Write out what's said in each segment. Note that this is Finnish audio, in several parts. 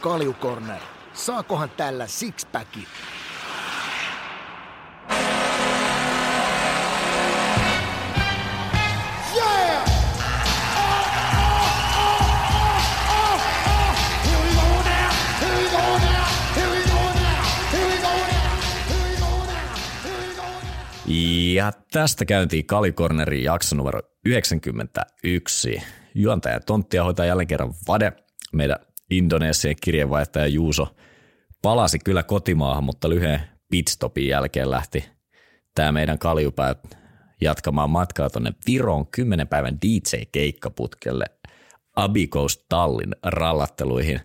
Kaljukorner. Saakohan tällä sixpackin? Ja tästä käyntiin Kalikornerin jakso numero 91. Juontaja Tonttia hoitaa jälleen kerran Vade. Meidän Indonesian kirjeenvaihtaja Juuso palasi kyllä kotimaahan, mutta lyhyen pitstopin jälkeen lähti tämä meidän kaljupää jatkamaan matkaa tuonne Viron 10 päivän DJ-keikkaputkelle Abikous Tallin rallatteluihin.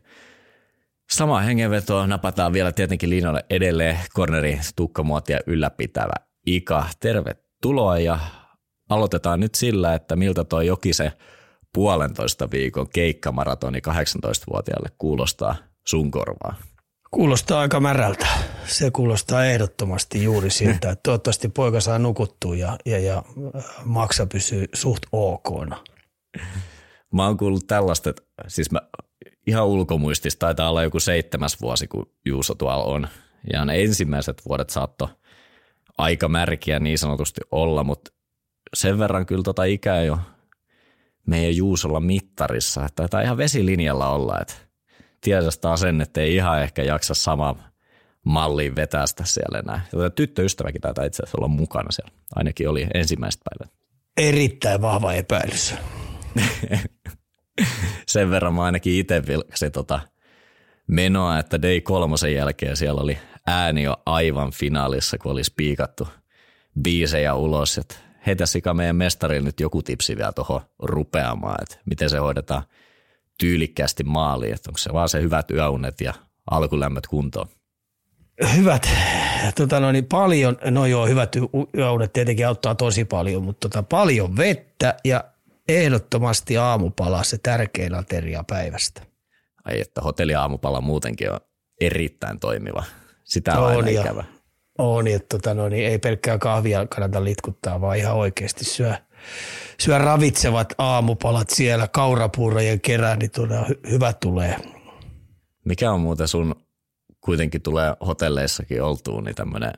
Sama hengenveto napataan vielä tietenkin linjalle edelleen korneri tukkamuotia ylläpitävä Ika. Tervetuloa ja aloitetaan nyt sillä, että miltä tuo Jokisen puolentoista viikon keikkamaratoni 18-vuotiaalle kuulostaa sun korvaan? Kuulostaa aika märältä. Se kuulostaa ehdottomasti juuri siltä, että toivottavasti poika saa nukuttua ja, ja, ja äh, maksa pysyy suht okona. Mä oon kuullut tällaista, että siis mä ihan ulkomuistista taitaa olla joku seitsemäs vuosi, kun Juuso tuolla on. Ja ne ensimmäiset vuodet saatto aika märkiä niin sanotusti olla, mutta sen verran kyllä tota ikää jo meidän Juusolla mittarissa, että taitaa ihan vesilinjalla olla, että tiedostaa sen, että ei ihan ehkä jaksa sama malliin vetästä siellä enää. Ja tyttöystäväkin taitaa itse asiassa olla mukana siellä. Ainakin oli ensimmäiset päivät. Erittäin vahva epäilys. sen verran mä ainakin itse vilkasin tota menoa, että Day kolmosen jälkeen siellä oli ääni jo aivan finaalissa, kun oli spiikattu biisejä ulos. Että heitä sika meidän mestarille nyt joku tipsi vielä tuohon rupeamaan, että miten se hoidetaan tyylikkäästi maaliin, että onko se vaan se hyvät yöunet ja alkulämmöt kuntoon. Hyvät, tota no niin paljon, no joo, hyvät yöunet tietenkin auttaa tosi paljon, mutta tota, paljon vettä ja ehdottomasti aamupala se tärkein ateria päivästä. Ai että hotelliaamupala muutenkin on erittäin toimiva. Sitä on, on aina ja, ikävä. On, että tota, no, niin ei pelkkää kahvia kannata litkuttaa, vaan ihan oikeasti syö, syö ravitsevat aamupalat siellä kaurapuurojen kerään, niin tuoda hy- hyvä tulee. Mikä on muuten sun, kuitenkin tulee hotelleissakin oltuun, niin tämmöinen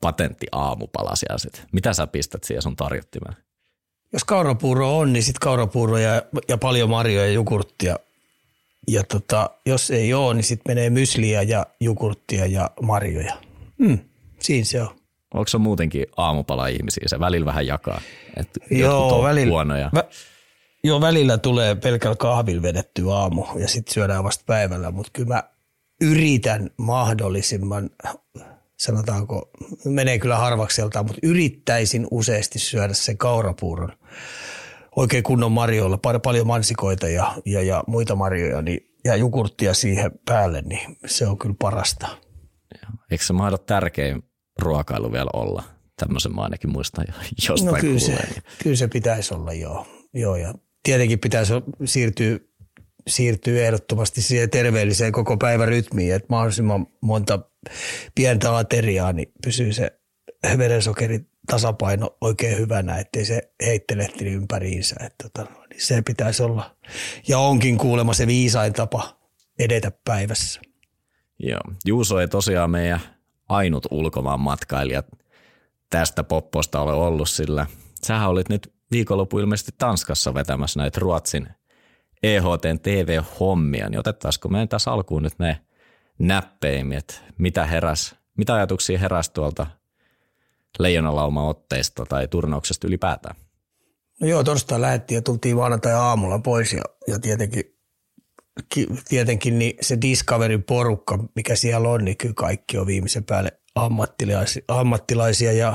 patentti aamupala siellä sit. Mitä sä pistät siihen sun tarjottimeen? Jos kaurapuuro on, niin sitten kaurapuuroja ja, ja paljon marjoja ja jogurttia ja tota, jos ei ole, niin sitten menee mysliä ja jogurttia ja marjoja. Mm, siinä se on. Onko se muutenkin aamupala-ihmisiä? Se välillä vähän jakaa. Että joo, välillä, huonoja. Vä, joo, välillä tulee pelkällä kahvilla vedetty aamu ja sitten syödään vasta päivällä, mutta kyllä mä yritän mahdollisimman, sanotaanko, menee kyllä harvakseltaan, mutta yrittäisin useasti syödä sen kaurapuuron oikein kunnon marjoilla, paljon mansikoita ja, ja, ja muita marjoja niin, ja jogurttia siihen päälle, niin se on kyllä parasta. Eikö se mahda tärkein ruokailu vielä olla? Tämmöisen mä ainakin muistan jostain no kyllä se, kyllä se pitäisi olla, joo. joo ja tietenkin pitäisi siirtyä, siirtyä ehdottomasti siihen terveelliseen koko päivän rytmiin, että mahdollisimman monta pientä ateriaa, niin pysyy se verensokeri tasapaino oikein hyvänä, ettei se heittelehteli ympäriinsä. Että, tota, niin se pitäisi olla, ja onkin kuulemma se viisain tapa edetä päivässä. Joo, Juuso ei tosiaan meidän ainut ulkomaan matkailija tästä popposta ole ollut, sillä sähän olit nyt viikonloppu ilmeisesti Tanskassa vetämässä näitä Ruotsin EHT TV-hommia, niin otettaisiko meidän tässä alkuun nyt ne näppeimiet, mitä heräs, mitä ajatuksia heräsi tuolta leijonalauma otteista tai turnauksesta ylipäätään? No joo, torstaina lähettiin ja tultiin maanantai aamulla pois ja, ja tietenkin, tietenkin niin se Discoverin porukka, mikä siellä on, niin kyllä kaikki on viimeisen päälle ammattilaisia, ammattilaisia ja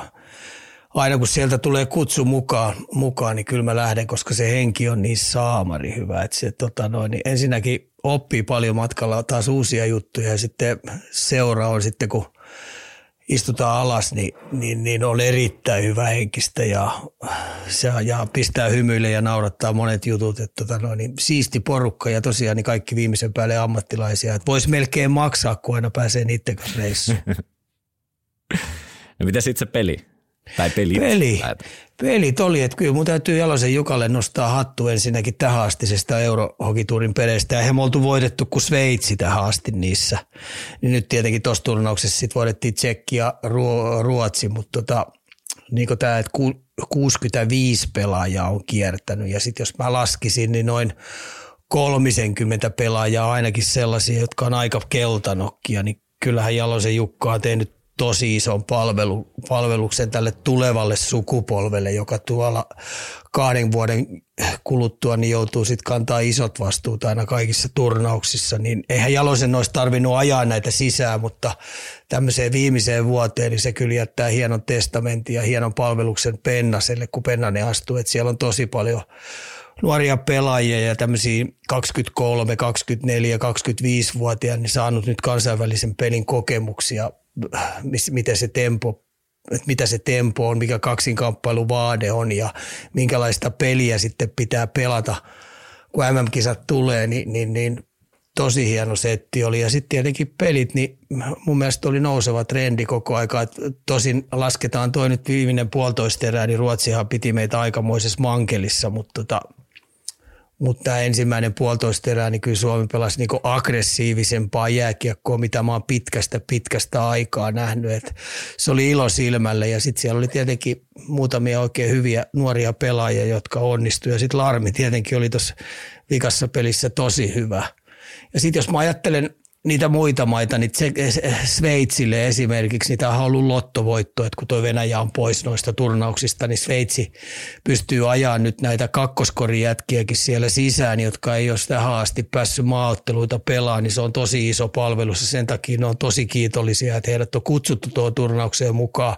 aina kun sieltä tulee kutsu mukaan, mukaan, niin kyllä mä lähden, koska se henki on niin saamari hyvä. Että se, tota noin, niin ensinnäkin oppii paljon matkalla taas uusia juttuja ja sitten seura on sitten, kun istutaan alas, niin, niin, niin on erittäin hyvä henkistä ja, se, ja pistää hymyille ja naurattaa monet jutut. Että tota no, niin siisti porukka ja tosiaan niin kaikki viimeisen päälle ammattilaisia. Voisi melkein maksaa, kun aina pääsee niiden kanssa reissuun. no miten sitten se peli? Tai pelit. Peli. Pelit oli, että kyllä mun täytyy Jalosen Jukalle nostaa hattu ensinnäkin tähän astisesta Eurohokituurin peleistä. Eihän me oltu voitettu kuin Sveitsi tähän asti niissä. Niin nyt tietenkin tuossa turnauksessa sitten voitettiin Tsekki ja Ruotsi, mutta tota, niin kuin tämä, että 65 pelaajaa on kiertänyt ja sitten jos mä laskisin, niin noin 30 pelaajaa ainakin sellaisia, jotka on aika keltanokkia, niin kyllähän Jalosen Jukka on tehnyt tosi ison palvelu, palveluksen tälle tulevalle sukupolvelle, joka tuolla kahden vuoden kuluttua niin joutuu sitten kantaa isot vastuut aina kaikissa turnauksissa, niin eihän Jalosen olisi tarvinnut ajaa näitä sisään, mutta tämmöiseen viimeiseen vuoteen, niin se kyllä jättää hienon testamentin ja hienon palveluksen Pennaselle, kun Pennanen astuu, että siellä on tosi paljon nuoria pelaajia ja tämmöisiä 23, 24, 25-vuotiaita niin saanut nyt kansainvälisen pelin kokemuksia miten se tempo että mitä se tempo on, mikä kaksinkamppailu vaade on ja minkälaista peliä sitten pitää pelata, kun MM-kisat tulee, niin, niin, niin tosi hieno setti oli. Ja sitten tietenkin pelit, niin mun mielestä oli nouseva trendi koko aika. Et tosin lasketaan toi nyt viimeinen puolitoista erää, niin Ruotsihan piti meitä aikamoisessa mankelissa, mutta tota, mutta tämä ensimmäinen puolitoista erää, niin kyllä Suomi pelasi niinku aggressiivisempaa jääkiekkoa, mitä mä oon pitkästä pitkästä aikaa nähnyt. Et se oli ilo silmälle ja sitten siellä oli tietenkin muutamia oikein hyviä nuoria pelaajia, jotka onnistuivat. Ja sitten Larmi tietenkin oli tuossa vikassa pelissä tosi hyvä. Ja sitten jos mä ajattelen niitä muita maita, niin Sveitsille esimerkiksi, niitä on ollut lottovoitto, että kun tuo Venäjä on pois noista turnauksista, niin Sveitsi pystyy ajaa nyt näitä kakkoskorijätkiäkin siellä sisään, jotka ei ole tähän asti päässyt maaotteluita pelaamaan, niin se on tosi iso palvelus ja sen takia ne on tosi kiitollisia, että heidät on kutsuttu tuo turnaukseen mukaan,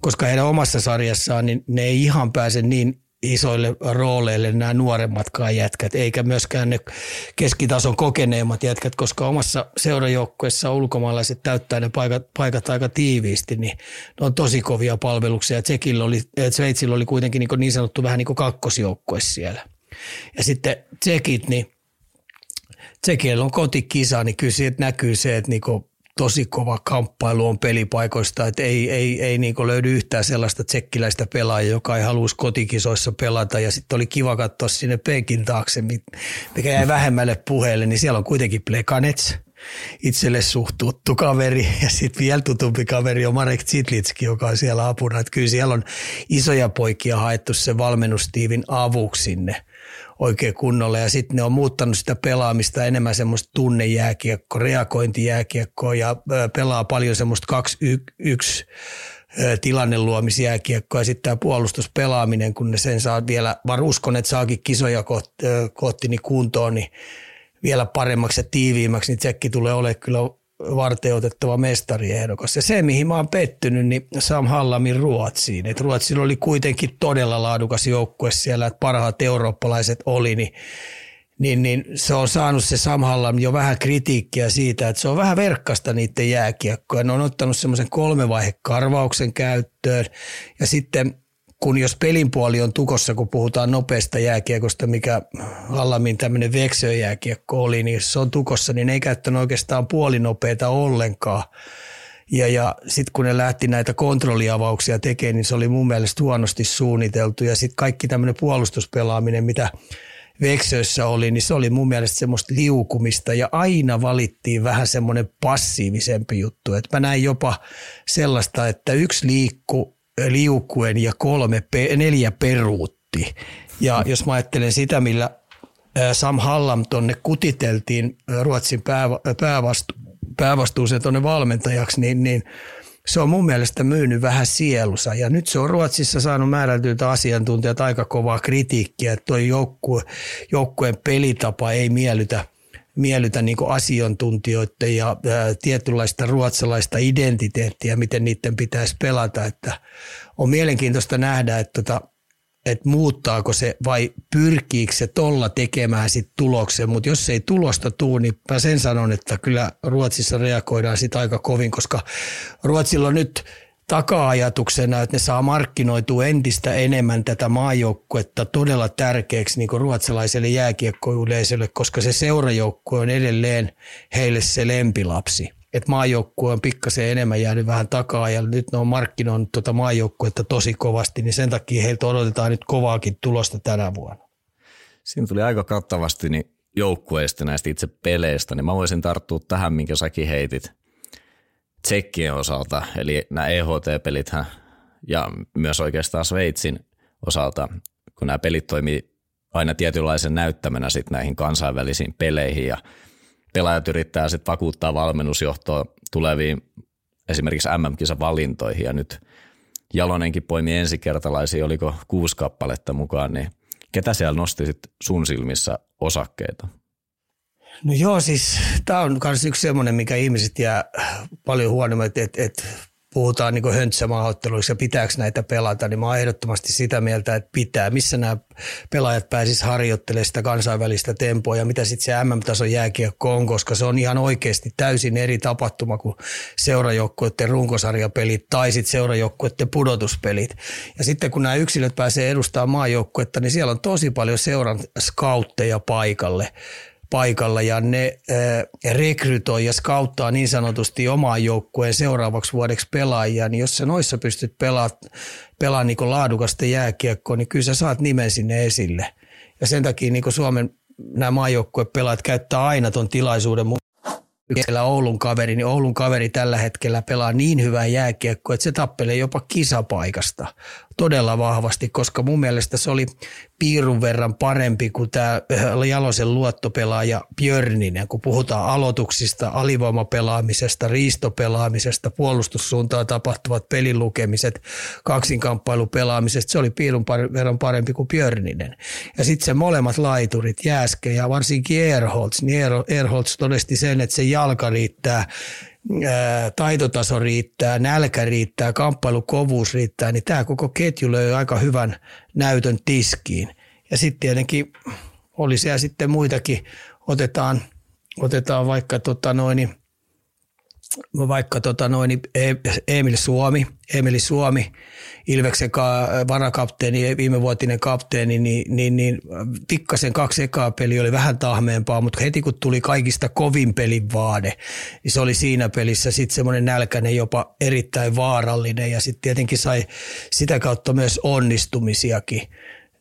koska heidän omassa sarjassaan niin ne ei ihan pääse niin isoille rooleille nämä nuoremmatkaan jätkät, eikä myöskään ne keskitason kokeneemmat jätkät, koska omassa seurajoukkueessa ulkomaalaiset täyttää ne paikat, paikat aika tiiviisti, niin ne on tosi kovia palveluksia. Tsekillä oli, Sveitsillä oli kuitenkin niin, niin sanottu vähän niin kuin kakkosjoukkue siellä. Ja sitten Tsekit, niin Tsekillä on kotikisa, niin kyllä siitä näkyy se, että niin tosi kova kamppailu on pelipaikoista, että ei, ei, ei niin löydy yhtään sellaista tsekkiläistä pelaajaa, joka ei haluaisi kotikisoissa pelata. Ja sitten oli kiva katsoa sinne penkin taakse, mikä jäi vähemmälle puheelle, niin siellä on kuitenkin Plekanets, itselle suht tuttu kaveri. Ja sitten vielä tutumpi kaveri on Marek Zitlitski, joka on siellä apuna. Että kyllä siellä on isoja poikia haettu se valmennustiivin avuksi sinne oikein kunnolla. Ja sitten ne on muuttanut sitä pelaamista enemmän semmoista tunnejääkiekko, reagointijääkiekkoa ja pelaa paljon semmoista 2-1 tilanne luomisjääkiekkoa. Ja sitten tämä puolustuspelaaminen, kun ne sen saa vielä, vaan uskon, että saakin kisoja kohti, kohti niin kuntoon, niin vielä paremmaksi ja tiiviimmäksi, niin tsekki tulee olemaan kyllä varteutettava mestariehdokas. Ja se, mihin mä oon pettynyt, niin Sam Hallamin Ruotsiin. Et Ruotsilla oli kuitenkin todella laadukas joukkue siellä, että parhaat eurooppalaiset oli, niin niin, niin se on saanut se Sam Hallam jo vähän kritiikkiä siitä, että se on vähän verkkasta niiden jääkiekkoja. Ne on ottanut semmoisen kolmevaihekarvauksen käyttöön ja sitten kun jos pelin puoli on tukossa, kun puhutaan nopeasta jääkiekosta, mikä Allamin tämmöinen veksöjääkiekko oli, niin se on tukossa, niin ei käyttänyt oikeastaan puolinopeita ollenkaan. Ja, ja sitten kun ne lähti näitä kontrolliavauksia tekemään, niin se oli mun mielestä huonosti suunniteltu. Ja sitten kaikki tämmöinen puolustuspelaaminen, mitä Veksöissä oli, niin se oli mun mielestä semmoista liukumista ja aina valittiin vähän semmoinen passiivisempi juttu. Että mä näin jopa sellaista, että yksi liikku liukuen ja kolme, neljä peruutti. Ja jos mä ajattelen sitä, millä Sam Hallam tonne kutiteltiin Ruotsin päävastu, päävastuuseen tuonne valmentajaksi, niin, niin se on mun mielestä myynyt vähän sielusa. Ja nyt se on Ruotsissa saanut määrätyltä asiantuntijat aika kovaa kritiikkiä, että tuo joukkue, joukkueen pelitapa ei miellytä – miellytä niin asiantuntijoiden ja tietynlaista ruotsalaista identiteettiä, miten niiden pitäisi pelata. Että on mielenkiintoista nähdä, että, tota, että muuttaako se vai pyrkiikö se tolla tekemään sit tuloksen, mutta jos ei tulosta tule, niin mä sen sanon, että kyllä Ruotsissa reagoidaan sitä aika kovin, koska Ruotsilla on nyt – taka-ajatuksena, että ne saa markkinoitua entistä enemmän tätä maajoukkuetta todella tärkeäksi niin kuin ruotsalaiselle jääkiekkoyleisölle, koska se seurajoukkue on edelleen heille se lempilapsi. että maajoukkue on pikkasen enemmän jäänyt vähän takaa ja nyt ne on markkinoinut tuota maajoukkuetta tosi kovasti, niin sen takia heiltä odotetaan nyt kovaakin tulosta tänä vuonna. Siinä tuli aika kattavasti niin joukkueista näistä itse peleistä, niin mä voisin tarttua tähän, minkä säkin heitit Tsekkien osalta, eli nämä EHT-pelithän ja myös oikeastaan Sveitsin osalta, kun nämä pelit toimii aina tietynlaisen näyttämänä sit näihin kansainvälisiin peleihin ja pelaajat yrittää sitten vakuuttaa valmennusjohtoa tuleviin esimerkiksi MM-kisan valintoihin ja nyt Jalonenkin poimi ensikertalaisia, oliko kuusi kappaletta mukaan, niin ketä siellä nosti sitten sun silmissä osakkeita? No joo, siis tämä on myös yksi semmoinen, mikä ihmiset jää paljon huonommin, että, että puhutaan niin höntsämaaotteluissa ja pitääkö näitä pelata, niin mä oon ehdottomasti sitä mieltä, että pitää. Missä nämä pelaajat pääsis harjoittelemaan sitä kansainvälistä tempoa ja mitä sitten se MM-tason jääkiekko on, koska se on ihan oikeasti täysin eri tapahtuma kuin seurajoukkuiden runkosarjapelit tai sitten seurajoukkuiden pudotuspelit. Ja sitten kun nämä yksilöt pääsee edustamaan maajoukkuetta, niin siellä on tosi paljon seuran skautteja paikalle paikalla ja ne äh, rekrytoi ja skauttaa niin sanotusti omaan joukkueen seuraavaksi vuodeksi pelaajia, niin jos sä noissa pystyt pelaamaan pelaa niin laadukasta jääkiekkoa, niin kyllä sä saat nimen sinne esille. Ja sen takia niin Suomen nämä maajoukkuepelaajat käyttää aina tuon tilaisuuden siellä Oulun kaveri, niin Oulun kaveri tällä hetkellä pelaa niin hyvää jääkiekkoa, että se tappelee jopa kisapaikasta todella vahvasti, koska mun mielestä se oli piirun verran parempi kuin tämä äh, Jalosen luottopelaaja Björninen, kun puhutaan aloituksista, alivoimapelaamisesta, riistopelaamisesta, puolustussuuntaan tapahtuvat pelin lukemiset, kaksinkamppailupelaamisesta, se oli piirun verran parempi kuin Björninen. Ja sitten se molemmat laiturit, Jääske ja varsinkin Erholz, niin Erholz todesti sen, että se jalka riittää taitotaso riittää, nälkä riittää, kamppailukovuus riittää, niin tämä koko ketju löi aika hyvän näytön tiskiin. Ja sitten tietenkin oli siellä sitten muitakin, otetaan, otetaan vaikka tota noin, vaikka tota noin, e- Emil Suomi, Emil Suomi, Ilveksen varakapteeni, viimevuotinen kapteeni, niin, niin, niin pikkasen kaksi ekaa peli oli vähän tahmeempaa, mutta heti kun tuli kaikista kovin pelin vaade, niin se oli siinä pelissä sitten semmoinen nälkäinen, jopa erittäin vaarallinen ja sitten tietenkin sai sitä kautta myös onnistumisiakin.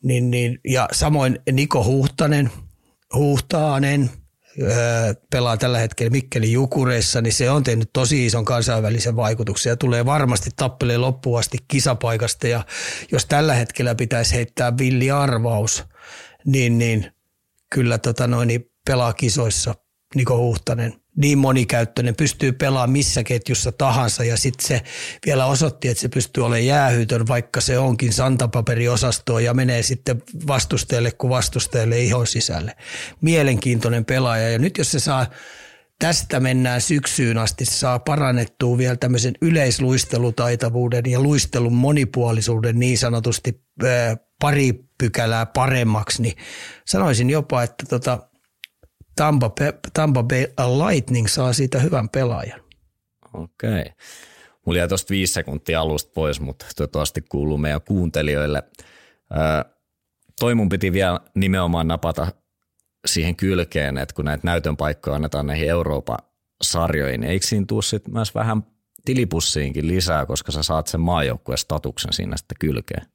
Niin, niin, ja samoin Niko Huhtanen, Huhtaanen, pelaa tällä hetkellä Mikkeli Jukureissa, niin se on tehnyt tosi ison kansainvälisen vaikutuksen ja tulee varmasti tappeleen loppuun asti kisapaikasta. Ja jos tällä hetkellä pitäisi heittää villi arvaus, niin, niin kyllä tota noin, niin pelaa kisoissa Niko Huhtanen niin monikäyttöinen, pystyy pelaamaan missä ketjussa tahansa ja sitten se vielä osoitti, että se pystyy olemaan jäähytön, vaikka se onkin santapaperiosastoa ja menee sitten vastustajalle kuin vastustajalle ihon sisälle. Mielenkiintoinen pelaaja ja nyt jos se saa tästä mennään syksyyn asti, saa parannettua vielä tämmöisen yleisluistelutaitavuuden ja luistelun monipuolisuuden niin sanotusti pari pykälää paremmaksi, niin sanoisin jopa, että tota, Tampa, Tampa Bay Lightning saa siitä hyvän pelaajan. Okei. Okay. Mulla jäi tuosta viisi sekuntia alusta pois, mutta toivottavasti kuuluu meidän kuuntelijoille. Öö, toi mun piti vielä nimenomaan napata siihen kylkeen, että kun näitä näytön paikkoja annetaan näihin Euroopan sarjoihin, niin eikö siinä tuu sitten myös vähän tilipussiinkin lisää, koska sä saat sen maajoukkueen statuksen siinä sitten kylkeen?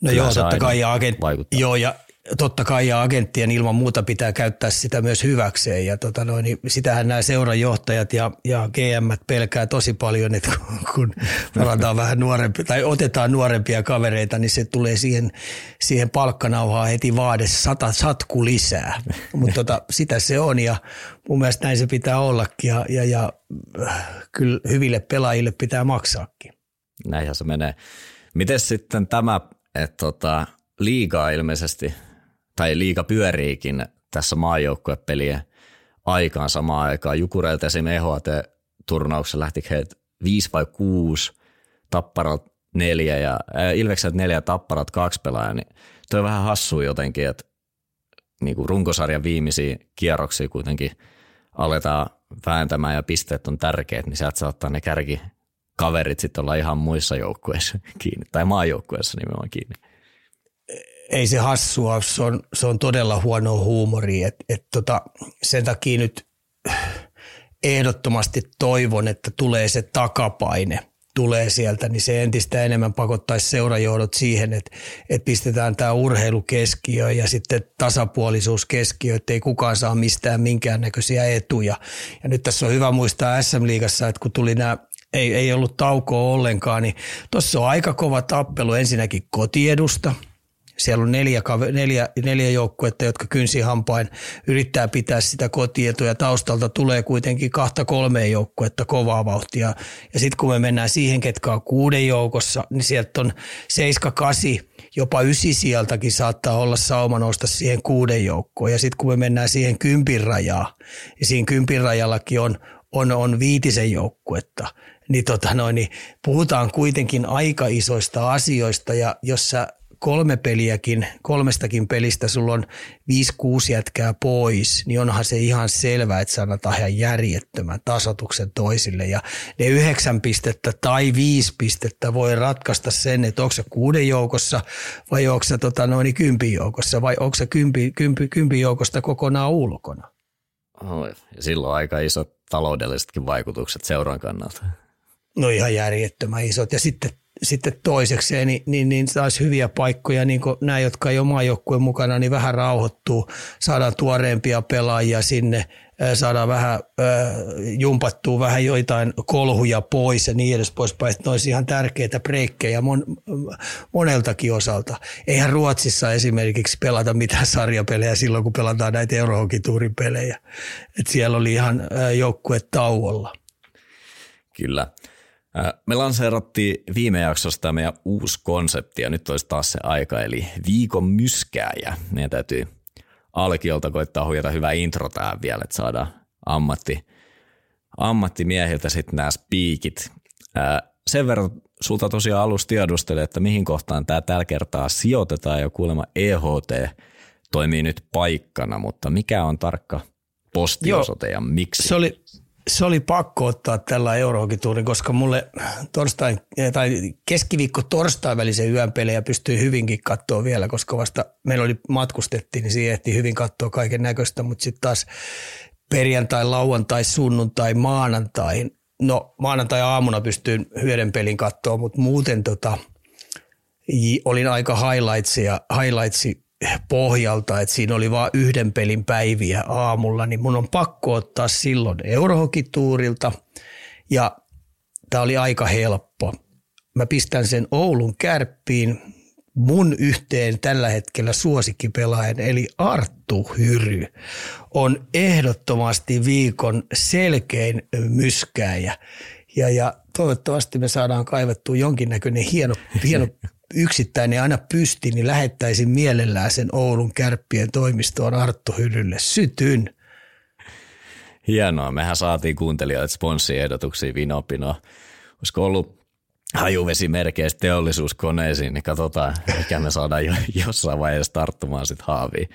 No Kyllä joo, totta kai. Ja, agent, joo, ja totta kai ja agenttien ilman muuta pitää käyttää sitä myös hyväkseen ja tota noin, niin sitähän nämä seuranjohtajat ja, ja GM pelkää tosi paljon, että kun pelataan vähän nuorempi, tai otetaan nuorempia kavereita, niin se tulee siihen, siihen palkkanauhaan heti vaade sata satku lisää, mutta tota, sitä se on ja mun mielestä näin se pitää ollakin ja, ja, ja kyllä hyville pelaajille pitää maksaakin. Näinhän se menee. Miten sitten tämä, että tota, liigaa ilmeisesti tai liika pyöriikin tässä maajoukkuepelien aikaan samaan aikaan. Jukureilta esimerkiksi EHT-turnauksessa lähti heitä viisi vai kuusi, tapparat neljä ja äh, Ilvekset neljä tapparat kaksi pelaajaa, niin toi vähän hassu jotenkin, että niin kuin runkosarjan viimeisiä kierroksia kuitenkin aletaan vääntämään ja pisteet on tärkeät, niin sieltä saattaa ne kärki kaverit sitten olla ihan muissa joukkueissa kiinni, tai maajoukkueissa nimenomaan kiinni ei se hassua, se on, se on todella huono huumori. Et, et tota, sen takia nyt ehdottomasti toivon, että tulee se takapaine – tulee sieltä, niin se entistä enemmän pakottaisi seurajohdot siihen, että, että pistetään tämä urheilu keskiöön ja sitten tasapuolisuus että ei kukaan saa mistään minkäännäköisiä etuja. Ja nyt tässä on hyvä muistaa SM-liigassa, että kun tuli nämä ei, ei ollut taukoa ollenkaan, niin tuossa on aika kova tappelu ensinnäkin kotiedusta – siellä on neljä, neljä, neljä joukkuetta, jotka kynsi hampain yrittää pitää sitä kotietoa ja taustalta tulee kuitenkin kahta kolmea joukkuetta kovaa vauhtia. Ja sitten kun me mennään siihen, ketkä on kuuden joukossa, niin sieltä on seiska, kasi, jopa ysi sieltäkin saattaa olla sauma nousta siihen kuuden joukkoon. Ja sitten kun me mennään siihen kympin rajaa, ja siinä kympin rajallakin on, on, on viitisen joukkuetta, niin, tota noin, niin puhutaan kuitenkin aika isoista asioista ja jos sä kolme peliäkin, kolmestakin pelistä sulla on 5-6 jätkää pois, niin onhan se ihan selvää, että sanotaan ihan järjettömän tasotuksen toisille. Ja ne yhdeksän pistettä tai viisi pistettä voi ratkaista sen, että onko se kuuden joukossa vai onko se tota, noin kympin joukossa vai onko se kympi, kympi, kympin joukosta kokonaan ulkona. Oh, ja silloin aika isot taloudellisetkin vaikutukset seuran kannalta. No ihan järjettömän isot. Ja sitten sitten toisekseen, niin, niin, niin taas hyviä paikkoja, niin kuin nämä, jotka ei ole joukkueen mukana, niin vähän rauhoittuu, saadaan tuoreempia pelaajia sinne, saadaan vähän äh, jumpattua vähän joitain kolhuja pois ja niin edes poispäin, että ne olisi ihan tärkeitä breikkejä mon, moneltakin osalta. Eihän Ruotsissa esimerkiksi pelata mitään sarjapelejä silloin, kun pelataan näitä Eurohokituurin pelejä. Et siellä oli ihan joukkue tauolla. Kyllä. Me lanseerattiin viime jaksosta meidän uusi konsepti ja nyt olisi taas se aika, eli viikon myskääjä. Meidän täytyy Alkiolta koittaa huijata hyvä intro tähän vielä, että saadaan ammatti, ammattimiehiltä sitten nämä spiikit. Sen verran sulta tosiaan alussa tiedusteli, että mihin kohtaan tämä tällä kertaa sijoitetaan ja kuulemma EHT toimii nyt paikkana, mutta mikä on tarkka postiosoite ja miksi? Se oli, se oli pakko ottaa tällä Eurohokituuri, koska mulle torstain, tai keskiviikko torstain välisen yön pelejä pystyi hyvinkin katsoa vielä, koska vasta meillä oli matkustettiin, niin siihen ehti hyvin katsoa kaiken näköistä, mutta sitten taas perjantai, lauantai, sunnuntai, maanantai, no maanantai aamuna pystyin hyöden pelin katsoa, mutta muuten tota, olin aika highlightsia, highlightsi pohjalta, että siinä oli vain yhden pelin päiviä aamulla, niin mun on pakko ottaa silloin Eurohokituurilta ja tämä oli aika helppo. Mä pistän sen Oulun kärppiin mun yhteen tällä hetkellä suosikkipelaajan eli Arttu Hyry on ehdottomasti viikon selkein myskääjä. Ja, ja toivottavasti me saadaan kaivettua jonkinnäköinen hieno, hieno yksittäinen aina pysti, niin lähettäisin mielellään sen Oulun kärppien toimistoon Arttu Hylylle. Sytyn. Hienoa. Mehän saatiin kuuntelijoita sponssiehdotuksia Vinopino. Olisiko ollut hajuvesimerkeistä teollisuuskoneisiin, niin katsotaan, mikä me saadaan jo, jossain vaiheessa tarttumaan sitten haaviin.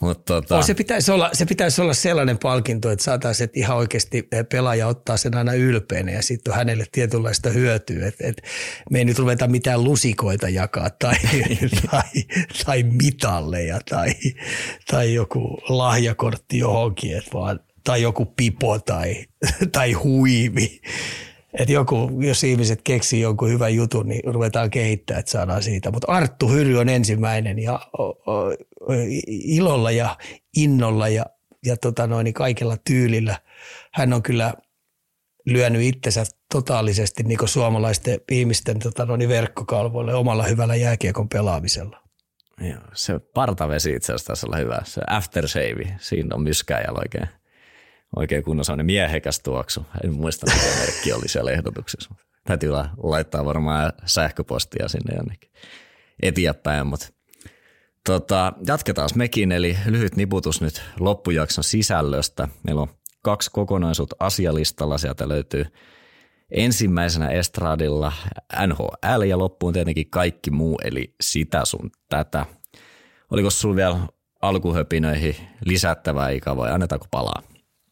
Mut tota... oh, se, pitäisi olla, se pitäisi olla sellainen palkinto, että saataisiin että ihan oikeasti pelaaja ottaa sen aina ylpeänä ja sitten on hänelle tietynlaista hyötyä. Et, et me ei nyt ruveta mitään lusikoita jakaa tai, tai, tai mitalleja tai, tai joku lahjakortti johonkin, et vaan, tai joku pipo tai, tai huivi. Että joku, jos ihmiset keksii jonkun hyvän jutun, niin ruvetaan kehittämään, että saadaan siitä. Mutta Arttu Hyry on ensimmäinen ja ilolla ja innolla ja, ja tota noin, niin kaikella tyylillä. Hän on kyllä lyönyt itsensä totaalisesti niin suomalaisten ihmisten tota noin, niin verkkokalvoille omalla hyvällä jääkiekon pelaamisella. Joo, se partavesi itse asiassa tässä olla hyvä. Se aftershave, siinä on myskääjällä oikein oikein kunnossa on miehekäs tuoksu. En muista, mikä merkki oli siellä ehdotuksessa. Täytyy laittaa varmaan sähköpostia sinne jonnekin eteenpäin, mutta tota, jatketaan mekin, eli lyhyt niputus nyt loppujakson sisällöstä. Meillä on kaksi kokonaisuutta asialistalla, sieltä löytyy ensimmäisenä estradilla NHL ja loppuun tietenkin kaikki muu, eli sitä sun tätä. Oliko sinulla vielä alkuhöpinöihin lisättävää ikä vai annetaanko palaa?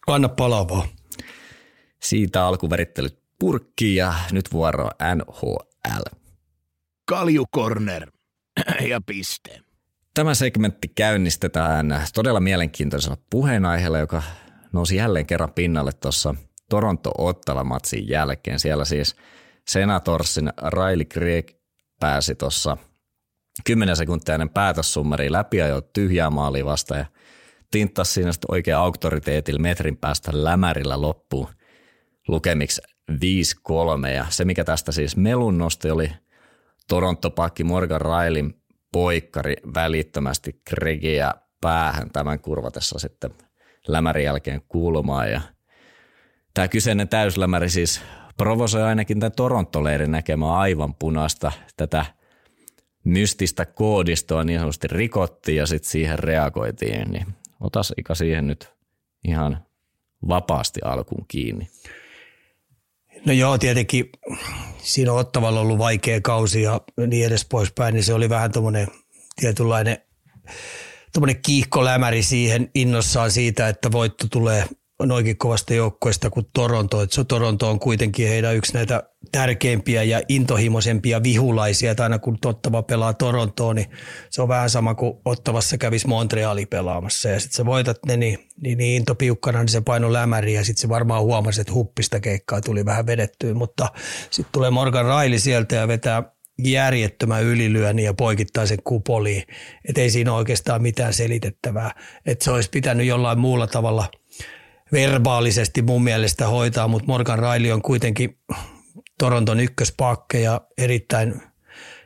Anna palaa vaan. Siitä alkuverittelyt purkki ja nyt vuoro NHL. Kaljukorner ja piste. Tämä segmentti käynnistetään todella mielenkiintoisella puheenaiheella, joka nousi jälleen kerran pinnalle tuossa Toronto-Ottava-matsin jälkeen. Siellä siis Senatorsin Riley Craig pääsi tuossa 10 sekuntia ennen päätössummeri läpi jo tyhjää maali vasta ja tinttasi siinä sitten oikein auktoriteetilla metrin päästä lämärillä loppuun lukemiksi 5-3 ja se mikä tästä siis melun nosti oli Toronto-pakki Morgan Railin poikkari välittömästi Gregiä päähän tämän kurvatessa sitten lämärin jälkeen kulmaan ja tämä kyseinen täyslämäri siis provosoi ainakin tämän Toronto-leirin näkemään aivan punaista tätä mystistä koodistoa niin sanotusti rikottiin ja sitten siihen reagoitiin, niin otas Ika siihen nyt ihan vapaasti alkuun kiinni. No joo, tietenkin siinä on Ottavalla ollut vaikea kausi ja niin edes poispäin, niin se oli vähän tuommoinen tietynlainen tuommoinen kiihkolämäri siihen innossaan siitä, että voitto tulee noinkin kovasta joukkoista kuin Toronto. Että Toronto on kuitenkin heidän yksi näitä tärkeimpiä ja intohimoisempia vihulaisia, että aina kun Ottava pelaa Torontoon, niin se on vähän sama kuin Ottavassa kävisi Montreali pelaamassa. Ja sitten sä voitat ne niin, niin, niin intopiukkana, niin se paino lämäri ja sitten se varmaan huomasi, että huppista keikkaa tuli vähän vedettyä, mutta sitten tulee Morgan Raili sieltä ja vetää järjettömän ylilyönnin ja poikittaisen kupoliin. Että ei siinä oikeastaan mitään selitettävää. Että se olisi pitänyt jollain muulla tavalla – verbaalisesti mun mielestä hoitaa, mutta Morgan Riley on kuitenkin Toronton ykköspakke ja erittäin,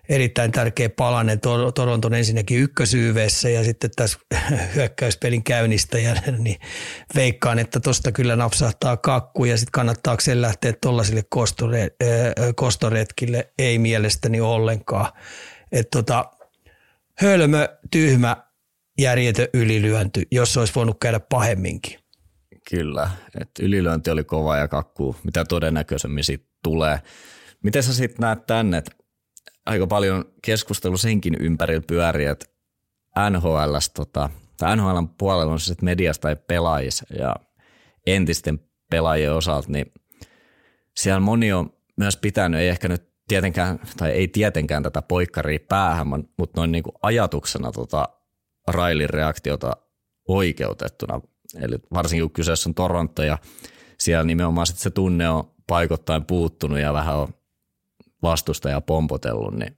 erittäin tärkeä palanen Toronton ensinnäkin ykkösyyveessä ja sitten tässä hyökkäyspelin ja niin veikkaan, että tosta kyllä napsahtaa kakku ja sitten kannattaako sen lähteä tuollaisille kostore, kostoretkille, ei mielestäni ollenkaan. Että tota, hölmö, tyhmä, järjetön ylilyönty, jos olisi voinut käydä pahemminkin. Kyllä, että ylilöinti oli kova ja kakku, mitä todennäköisemmin siitä tulee. Miten sä sitten näet tänne, että aika paljon keskustelu senkin ympärillä pyörii, että NHL, tota, NHLn puolella on siis mediasta tai pelaajissa ja entisten pelaajien osalta, niin siellä moni on myös pitänyt, ei ehkä nyt tietenkään, tai ei tietenkään tätä poikkaria päähän, mutta noin niin kuin ajatuksena tota Railin reaktiota oikeutettuna Eli varsinkin kun kyseessä on Toronto ja siellä nimenomaan sit se tunne on paikottain puuttunut ja vähän on vastustaja pompotellut, niin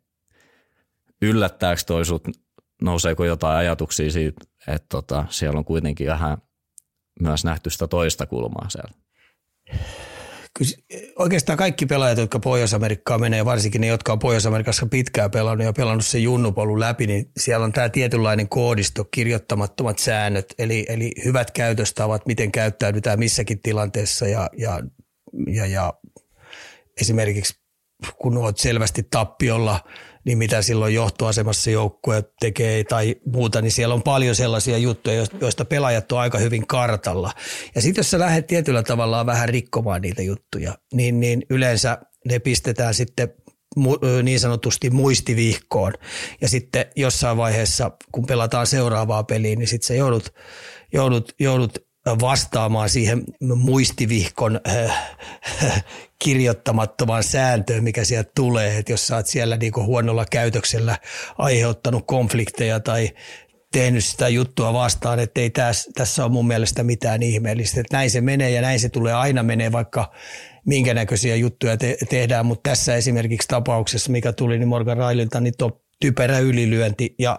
yllättääkö toi sut, nouseeko jotain ajatuksia siitä, että tota, siellä on kuitenkin vähän myös nähty sitä toista kulmaa siellä? Oikeastaan kaikki pelaajat, jotka Pohjois-Amerikkaan menee, varsinkin ne, jotka on Pohjois-Amerikassa pitkään pelannut ja pelannut sen junnupolun läpi, niin siellä on tämä tietynlainen koodisto, kirjoittamattomat säännöt, eli, eli hyvät käytöstavat, miten käyttäydytään missäkin tilanteessa ja, ja, ja, ja esimerkiksi kun olet selvästi tappiolla – niin mitä silloin johtoasemassa joukkue tekee tai muuta, niin siellä on paljon sellaisia juttuja, joista pelaajat on aika hyvin kartalla. Ja sitten jos sä lähdet tietyllä tavalla vähän rikkomaan niitä juttuja, niin, niin yleensä ne pistetään sitten niin sanotusti muistivihkoon. Ja sitten jossain vaiheessa, kun pelataan seuraavaa peliä, niin sitten sä joudut, joudut, joudut vastaamaan siihen muistivihkon äh, kirjoittamattomaan sääntöön, mikä sieltä tulee. Että jos sä oot siellä niinku huonolla käytöksellä aiheuttanut konflikteja tai tehnyt sitä juttua vastaan, että ei tässä, tässä on mun mielestä mitään ihmeellistä. Että näin se menee ja näin se tulee aina menee, vaikka minkä näköisiä juttuja te- tehdään. Mutta tässä esimerkiksi tapauksessa, mikä tuli niin Morgan Raililta, niin tuo typerä ylilyönti ja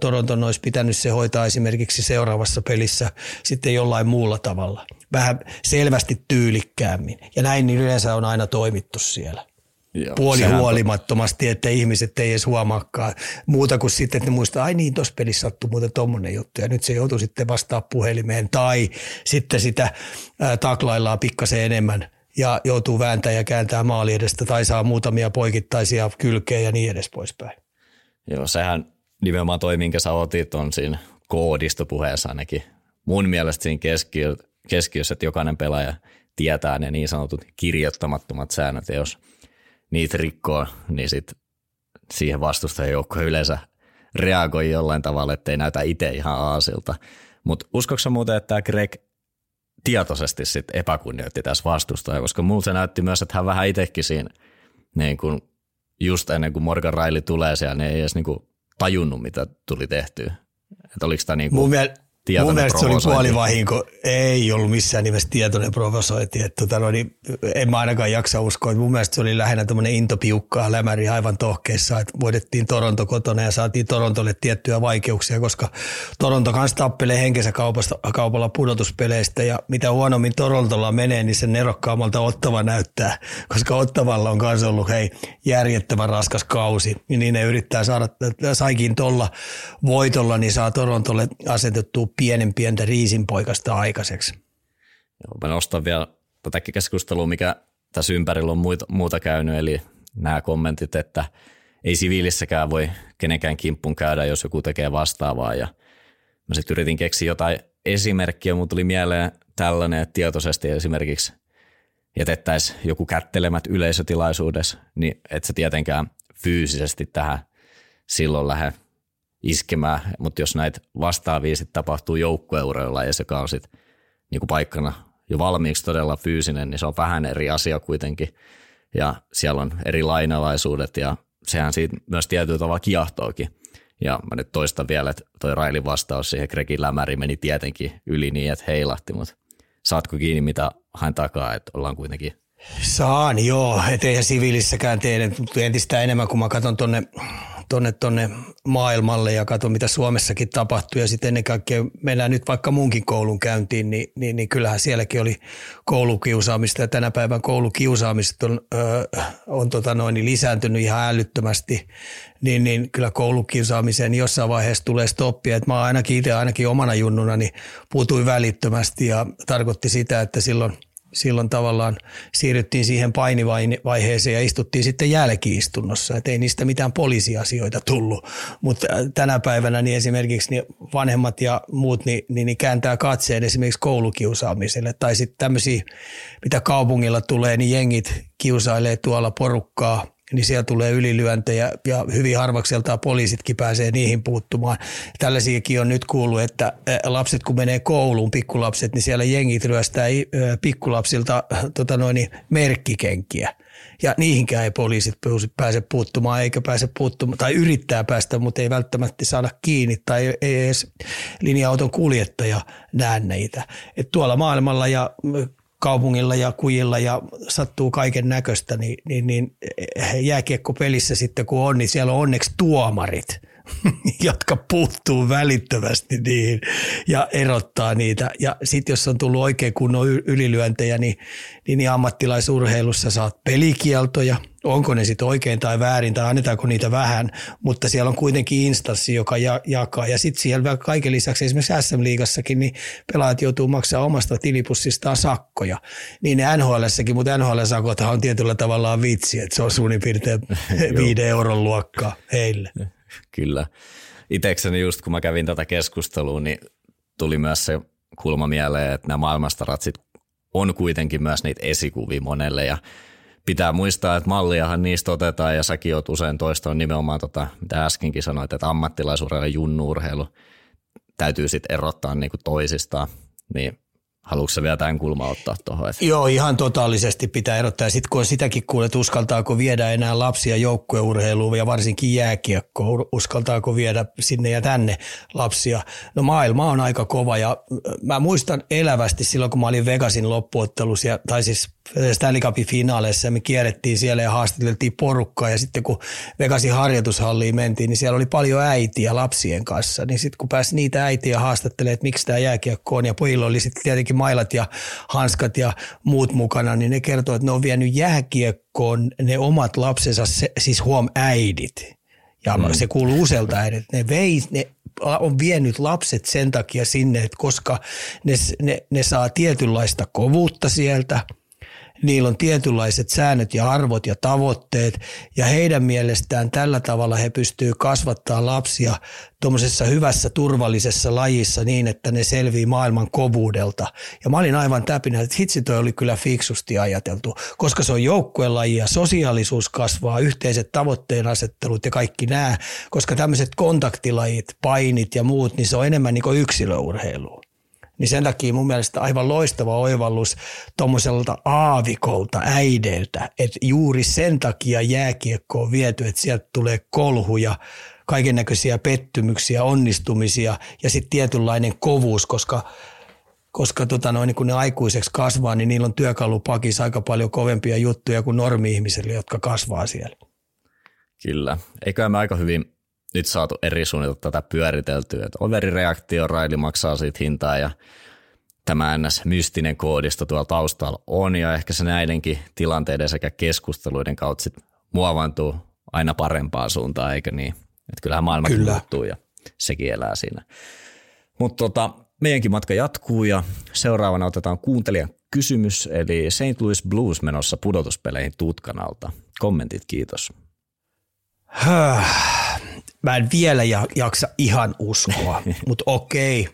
Toronton olisi pitänyt se hoitaa esimerkiksi seuraavassa pelissä sitten jollain muulla tavalla. Vähän selvästi tyylikkäämmin. Ja näin niin yleensä on aina toimittu siellä. Joo, Puoli huolimattomasti, että ihmiset ei edes huomaakaan muuta kuin sitten, että ne muistaa, ai niin, tuossa pelissä sattui muuten tommonen juttu ja nyt se joutuu sitten vastaa puhelimeen tai sitten sitä ää, taklaillaan pikkasen enemmän ja joutuu vääntää ja kääntää maali edestä tai saa muutamia poikittaisia kylkeä ja niin edes poispäin. Joo, sehän nimenomaan toi, minkä sä otit, on siinä koodistopuheessa ainakin mun mielestä siinä keskiö, keskiössä, että jokainen pelaaja tietää ne niin sanotut kirjoittamattomat säännöt, ja jos niitä rikkoo, niin sit siihen vastustajajoukko yleensä reagoi jollain tavalla, ettei näytä itse ihan aasilta. Mutta uskoksä muuten, että tämä Greg tietoisesti sit epäkunnioitti tässä vastustaja, koska mulla se näytti myös, että hän vähän itsekin siinä niin kun just ennen kuin Morgan Riley tulee siellä, niin ei edes niin kuin tajunnut, mitä tuli tehtyä. Että oliko tämä niin kuin... mun, miel- tietoinen Mun mielestä se oli puolivahinko. Ei ollut missään nimessä tietoinen provosointi. Että tota, no, niin, en mä ainakaan jaksa uskoa. Että mun mielestä se oli lähinnä tämmöinen intopiukkaa lämäri aivan tohkeessa. Että voitettiin Toronto kotona ja saatiin Torontolle tiettyjä vaikeuksia, koska Toronto kanssa tappelee henkensä kaupasta, kaupalla pudotuspeleistä. Ja mitä huonommin Torontolla menee, niin sen nerokkaammalta Ottava näyttää. Koska Ottavalla on kanssa ollut hei, järjettävän raskas kausi. Niin ne yrittää saada, saikin tuolla voitolla, niin saa Torontolle asetettua pienen pientä riisinpoikasta aikaiseksi. Joo, mä nostan vielä tätä keskustelua, mikä tässä ympärillä on muuta, muuta käynyt, eli nämä kommentit, että ei siviilissäkään voi kenenkään kimppun käydä, jos joku tekee vastaavaa. Ja mä sitten yritin keksiä jotain esimerkkiä, mutta tuli mieleen tällainen, että tietoisesti esimerkiksi jätettäisiin joku kättelemät yleisötilaisuudessa, niin et sä tietenkään fyysisesti tähän silloin lähde iskemään, mutta jos näitä vastaavia sitten tapahtuu joukkueuralla ja joka on sitten niinku paikkana jo valmiiksi todella fyysinen, niin se on vähän eri asia kuitenkin. Ja siellä on eri lainalaisuudet ja sehän siitä myös tietyllä tavalla kiehtookin. Ja mä nyt toistan vielä, että toi Railin vastaus siihen Gregin lämäri meni tietenkin yli niin, että heilahti, mutta saatko kiinni mitä hain takaa, että ollaan kuitenkin Saan, joo. Et eihän siviilissäkään tee, entistä enemmän, kun mä katson tonne, tonne, tonne maailmalle ja katson, mitä Suomessakin tapahtuu. Ja sitten ennen kaikkea mennään nyt vaikka munkin koulun käyntiin, niin, niin, niin kyllähän sielläkin oli koulukiusaamista. Ja tänä päivän koulukiusaamista on, ö, on tota noin, niin lisääntynyt ihan älyttömästi. Niin, niin kyllä koulukiusaamiseen jossain vaiheessa tulee stoppia. Et mä ainakin itse ainakin omana junnuna niin puutuin välittömästi ja tarkoitti sitä, että silloin – silloin tavallaan siirryttiin siihen painivaiheeseen ja istuttiin sitten jälkiistunnossa, että ei niistä mitään poliisiasioita tullut. Mutta tänä päivänä niin esimerkiksi niin vanhemmat ja muut niin, niin, niin kääntää katseen esimerkiksi koulukiusaamiselle. Tai sitten tämmöisiä, mitä kaupungilla tulee, niin jengit kiusailee tuolla porukkaa niin siellä tulee ylilyöntejä ja hyvin harvakseltaan poliisitkin pääsee niihin puuttumaan. Tällaisiakin on nyt kuullut, että lapset kun menee kouluun, pikkulapset, niin siellä jengit ryöstää pikkulapsilta tota noin, merkkikenkiä. Ja niihinkään ei poliisit pääse puuttumaan, eikä pääse puuttumaan, tai yrittää päästä, mutta ei välttämättä saada kiinni, tai ei edes linja-auton kuljettaja näe niitä. Et tuolla maailmalla ja kaupungilla ja kujilla ja sattuu kaiken näköistä, niin, niin, niin jääkiekkopelissä sitten kun on, niin siellä on onneksi tuomarit, jotka puuttuu välittömästi niihin ja erottaa niitä. Ja sitten jos on tullut oikein kunnon ylilyöntejä, niin, niin, niin ammattilaisurheilussa saat pelikieltoja – onko ne sitten oikein tai väärin tai annetaanko niitä vähän, mutta siellä on kuitenkin instanssi, joka ja, jakaa. Ja sitten siellä kaiken lisäksi esimerkiksi SM-liigassakin niin pelaajat joutuu maksamaan omasta tilipussistaan sakkoja. Niin ne NHLssäkin, mutta NHL-sakothan on tietyllä tavallaan vitsi, että se on suunnin piirtein viiden euron luokkaa heille. Kyllä. Itekseni just kun mä kävin tätä keskustelua, niin tuli myös se kulma mieleen, että nämä maailmastaratsit on kuitenkin myös niitä esikuvia monelle ja pitää muistaa, että malliahan niistä otetaan ja säkin oot usein toista nimenomaan tota, mitä äskenkin sanoit, että ammattilaisuudella ja junnuurheilu täytyy sitten erottaa niinku toisistaan, niin Haluatko vielä tämän kulmaa ottaa tuohon? Joo, ihan totaalisesti pitää erottaa. Sitten kun sitäkin kuulet, uskaltaako viedä enää lapsia joukkueurheiluun ja varsinkin jääkiekkoon, uskaltaako viedä sinne ja tänne lapsia. No maailma on aika kova ja mä muistan elävästi silloin, kun mä olin Vegasin loppuottelussa, tai siis Stanley Cupin finaaleissa, me kierrettiin siellä ja haastateltiin porukkaa ja sitten kun Vegasin harjoitushalliin mentiin, niin siellä oli paljon äitiä lapsien kanssa. Niin sitten kun pääsi niitä äitiä haastattelemaan, että miksi tämä jääkiekko on ja pojilla oli sitten tietenkin mailat ja hanskat ja muut mukana, niin ne kertoo, että ne on vienyt jääkiekkoon ne omat lapsensa, siis huom äidit. Ja mm. se kuuluu usealta äidit. Ne vei, ne on vienyt lapset sen takia sinne, että koska ne, ne, ne saa tietynlaista kovuutta sieltä – niillä on tietynlaiset säännöt ja arvot ja tavoitteet ja heidän mielestään tällä tavalla he pystyy kasvattaa lapsia tuommoisessa hyvässä turvallisessa lajissa niin, että ne selvii maailman kovuudelta. Ja mä olin aivan täpinä, että hitsi toi oli kyllä fiksusti ajateltu, koska se on joukkuelaji ja sosiaalisuus kasvaa, yhteiset tavoitteen asettelut ja kaikki nämä, koska tämmöiset kontaktilajit, painit ja muut, niin se on enemmän niin kuin yksilöurheilua. Niin sen takia mun mielestä aivan loistava oivallus tuommoiselta aavikolta, äideiltä, että juuri sen takia jääkiekko on viety, että sieltä tulee kolhuja kaiken näköisiä pettymyksiä, onnistumisia ja sitten tietynlainen kovuus, koska koska tota noin, niin kun ne aikuiseksi kasvaa, niin niillä on työkalupakissa aika paljon kovempia juttuja kuin normi-ihmisille, jotka kasvaa siellä. Kyllä. Eikö me aika hyvin nyt saatu eri suunnilta tätä pyöriteltyä, että overireaktio, raili maksaa siitä hintaa ja tämä ns. mystinen koodisto tuolla taustalla on ja ehkä se näidenkin tilanteiden sekä keskusteluiden kautta sit muovantuu aina parempaan suuntaan, eikö niin? Että kyllähän maailma Kyllä. muuttuu ja sekin elää siinä. Mutta tota, meidänkin matka jatkuu ja seuraavana otetaan kuuntelijan kysymys, eli St. Louis Blues menossa pudotuspeleihin tutkanalta. Kommentit, kiitos. Mä en vielä jaksa ihan uskoa, mutta okei.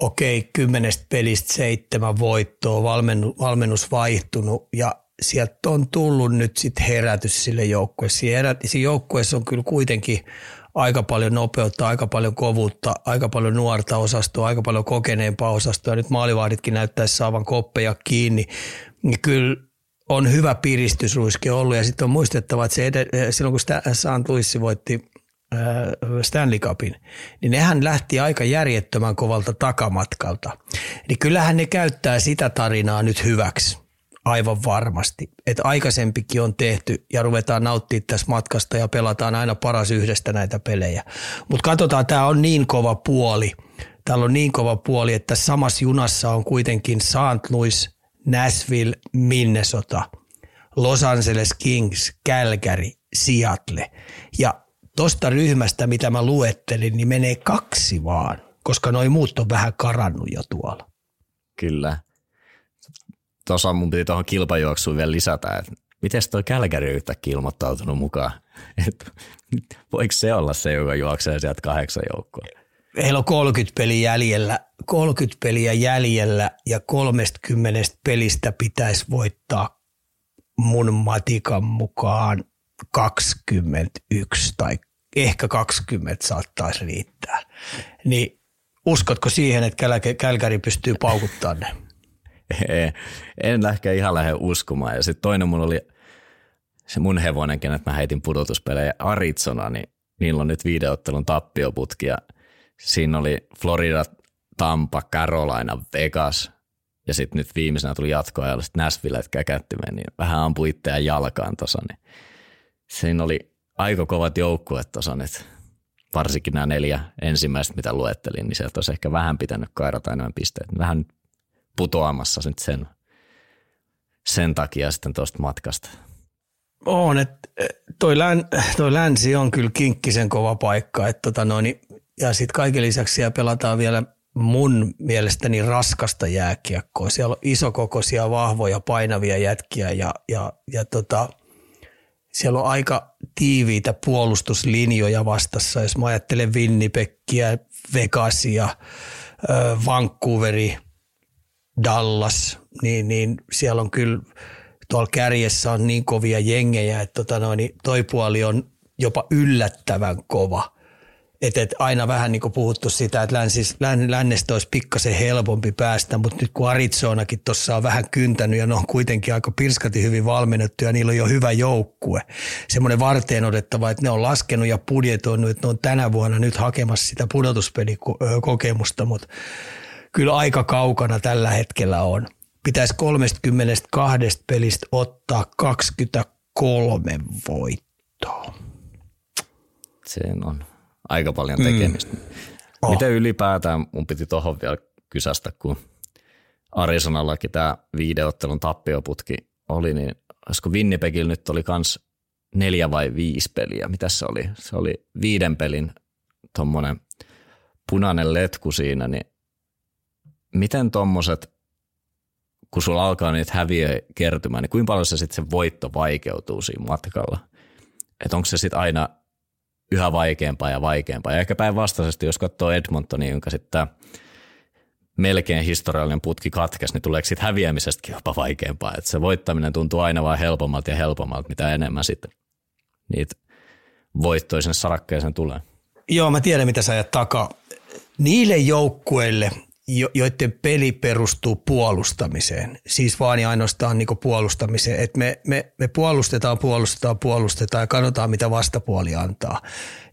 Okei, kymmenestä pelistä seitsemän voittoa, valmennu, valmennus vaihtunut ja sieltä on tullut nyt sitten herätys sille joukkueelle. Siinä joukkueessa on kyllä kuitenkin aika paljon nopeutta, aika paljon kovuutta, aika paljon nuorta osastoa, aika paljon kokeneempaa osastoa. Ja nyt maalivahditkin näyttäisi saavan koppeja kiinni. Niin kyllä on hyvä piristysruiske ollut ja sitten on muistettava, että se ed- silloin kun St. Louis voitti äh, Stanley Cupin, niin nehän lähti aika järjettömän kovalta takamatkalta. Eli kyllähän ne käyttää sitä tarinaa nyt hyväksi aivan varmasti. Että aikaisempikin on tehty ja ruvetaan nauttia tässä matkasta ja pelataan aina paras yhdestä näitä pelejä. Mutta katsotaan, tämä on niin kova puoli. Täällä on niin kova puoli, että samassa junassa on kuitenkin St. Louis, Nashville, Minnesota, Los Angeles Kings, Calgary, Seattle. Ja tosta ryhmästä, mitä mä luettelin, niin menee kaksi vaan, koska noin muut on vähän karannut jo tuolla. Kyllä tuossa mun piti tuohon kilpajuoksuun vielä lisätä, että miten toi Kälkäri yhtäkkiä ilmoittautunut mukaan? Et, voiko se olla se, joka juoksee sieltä kahdeksan joukkoa? Heillä on 30 peliä jäljellä, 30 peliä jäljellä ja 30 pelistä pitäisi voittaa mun matikan mukaan 21 tai ehkä 20 saattaisi riittää. Niin uskotko siihen, että Kälkäri pystyy paukuttamaan ne? en lähke ihan lähde uskomaan. Ja sitten toinen mun oli se mun hevonen, kenet mä heitin pudotuspelejä Arizona, niin niillä on nyt videottelun tappioputki ja siinä oli Florida, Tampa, Carolina, Vegas ja sitten nyt viimeisenä tuli jatkoa ja sitten Nashville käkättimeen, niin vähän ampui itseään jalkaan tuossa, niin siinä oli aika kovat joukkueet tuossa nyt. Varsinkin nämä neljä ensimmäistä, mitä luettelin, niin sieltä olisi ehkä vähän pitänyt kairata enemmän pisteet. Vähän putoamassa nyt sen, sen takia sitten tuosta matkasta. On, että toi, län, toi länsi on kyllä kinkkisen kova paikka. Että tota noin, ja sitten kaiken lisäksi siellä pelataan vielä mun mielestäni raskasta jääkiekkoa. Siellä on isokokoisia, vahvoja, painavia jätkiä ja, ja, ja tota, siellä on aika tiiviitä puolustuslinjoja vastassa. Jos mä ajattelen Winnipekkiä, Vegasia, Vancouveri, Dallas, niin, niin siellä on kyllä tuolla kärjessä on niin kovia jengejä, että tota noin, niin toi puoli on jopa yllättävän kova. Et, et aina vähän niin kuin puhuttu sitä, että länsis, län, lännestä olisi pikkasen helpompi päästä, mutta nyt kun Arizonakin tuossa on vähän kyntänyt ja ne on kuitenkin aika pirskati hyvin valmennettu ja niillä on jo hyvä joukkue. Semmoinen varteen otettava, että ne on laskenut ja budjetoinut, että ne on tänä vuonna nyt hakemassa sitä pudotuspelikokemusta, mutta kyllä aika kaukana tällä hetkellä on. Pitäisi 32 pelistä ottaa 23 voittoa. Se on aika paljon tekemistä. Mm. Oh. Miten ylipäätään mun piti tuohon vielä kysästä, kun Arizonallakin tämä viideottelun tappioputki oli, niin olisiko Winnipegillä nyt oli kans neljä vai viisi peliä? Mitä se oli? Se oli viiden pelin tuommoinen punainen letku siinä, niin miten tuommoiset, kun sulla alkaa niitä häviö kertymään, niin kuinka paljon se sitten se voitto vaikeutuu siinä matkalla? Että onko se sitten aina yhä vaikeampaa ja vaikeampaa? Ja ehkä päinvastaisesti, jos katsoo Edmontonia, jonka sitten melkein historiallinen putki katkes, niin tuleeko sitten häviämisestäkin jopa vaikeampaa? Että se voittaminen tuntuu aina vain helpommalta ja helpommalta, mitä enemmän sitten niitä voittoja sinne sarakkeeseen tulee. Joo, mä tiedän mitä sä ajat takaa. Niille joukkueille, jo, joiden peli perustuu puolustamiseen. Siis vaan ja ainoastaan niin puolustamiseen. Että me, me, me puolustetaan, puolustetaan, puolustetaan ja katsotaan, mitä vastapuoli antaa.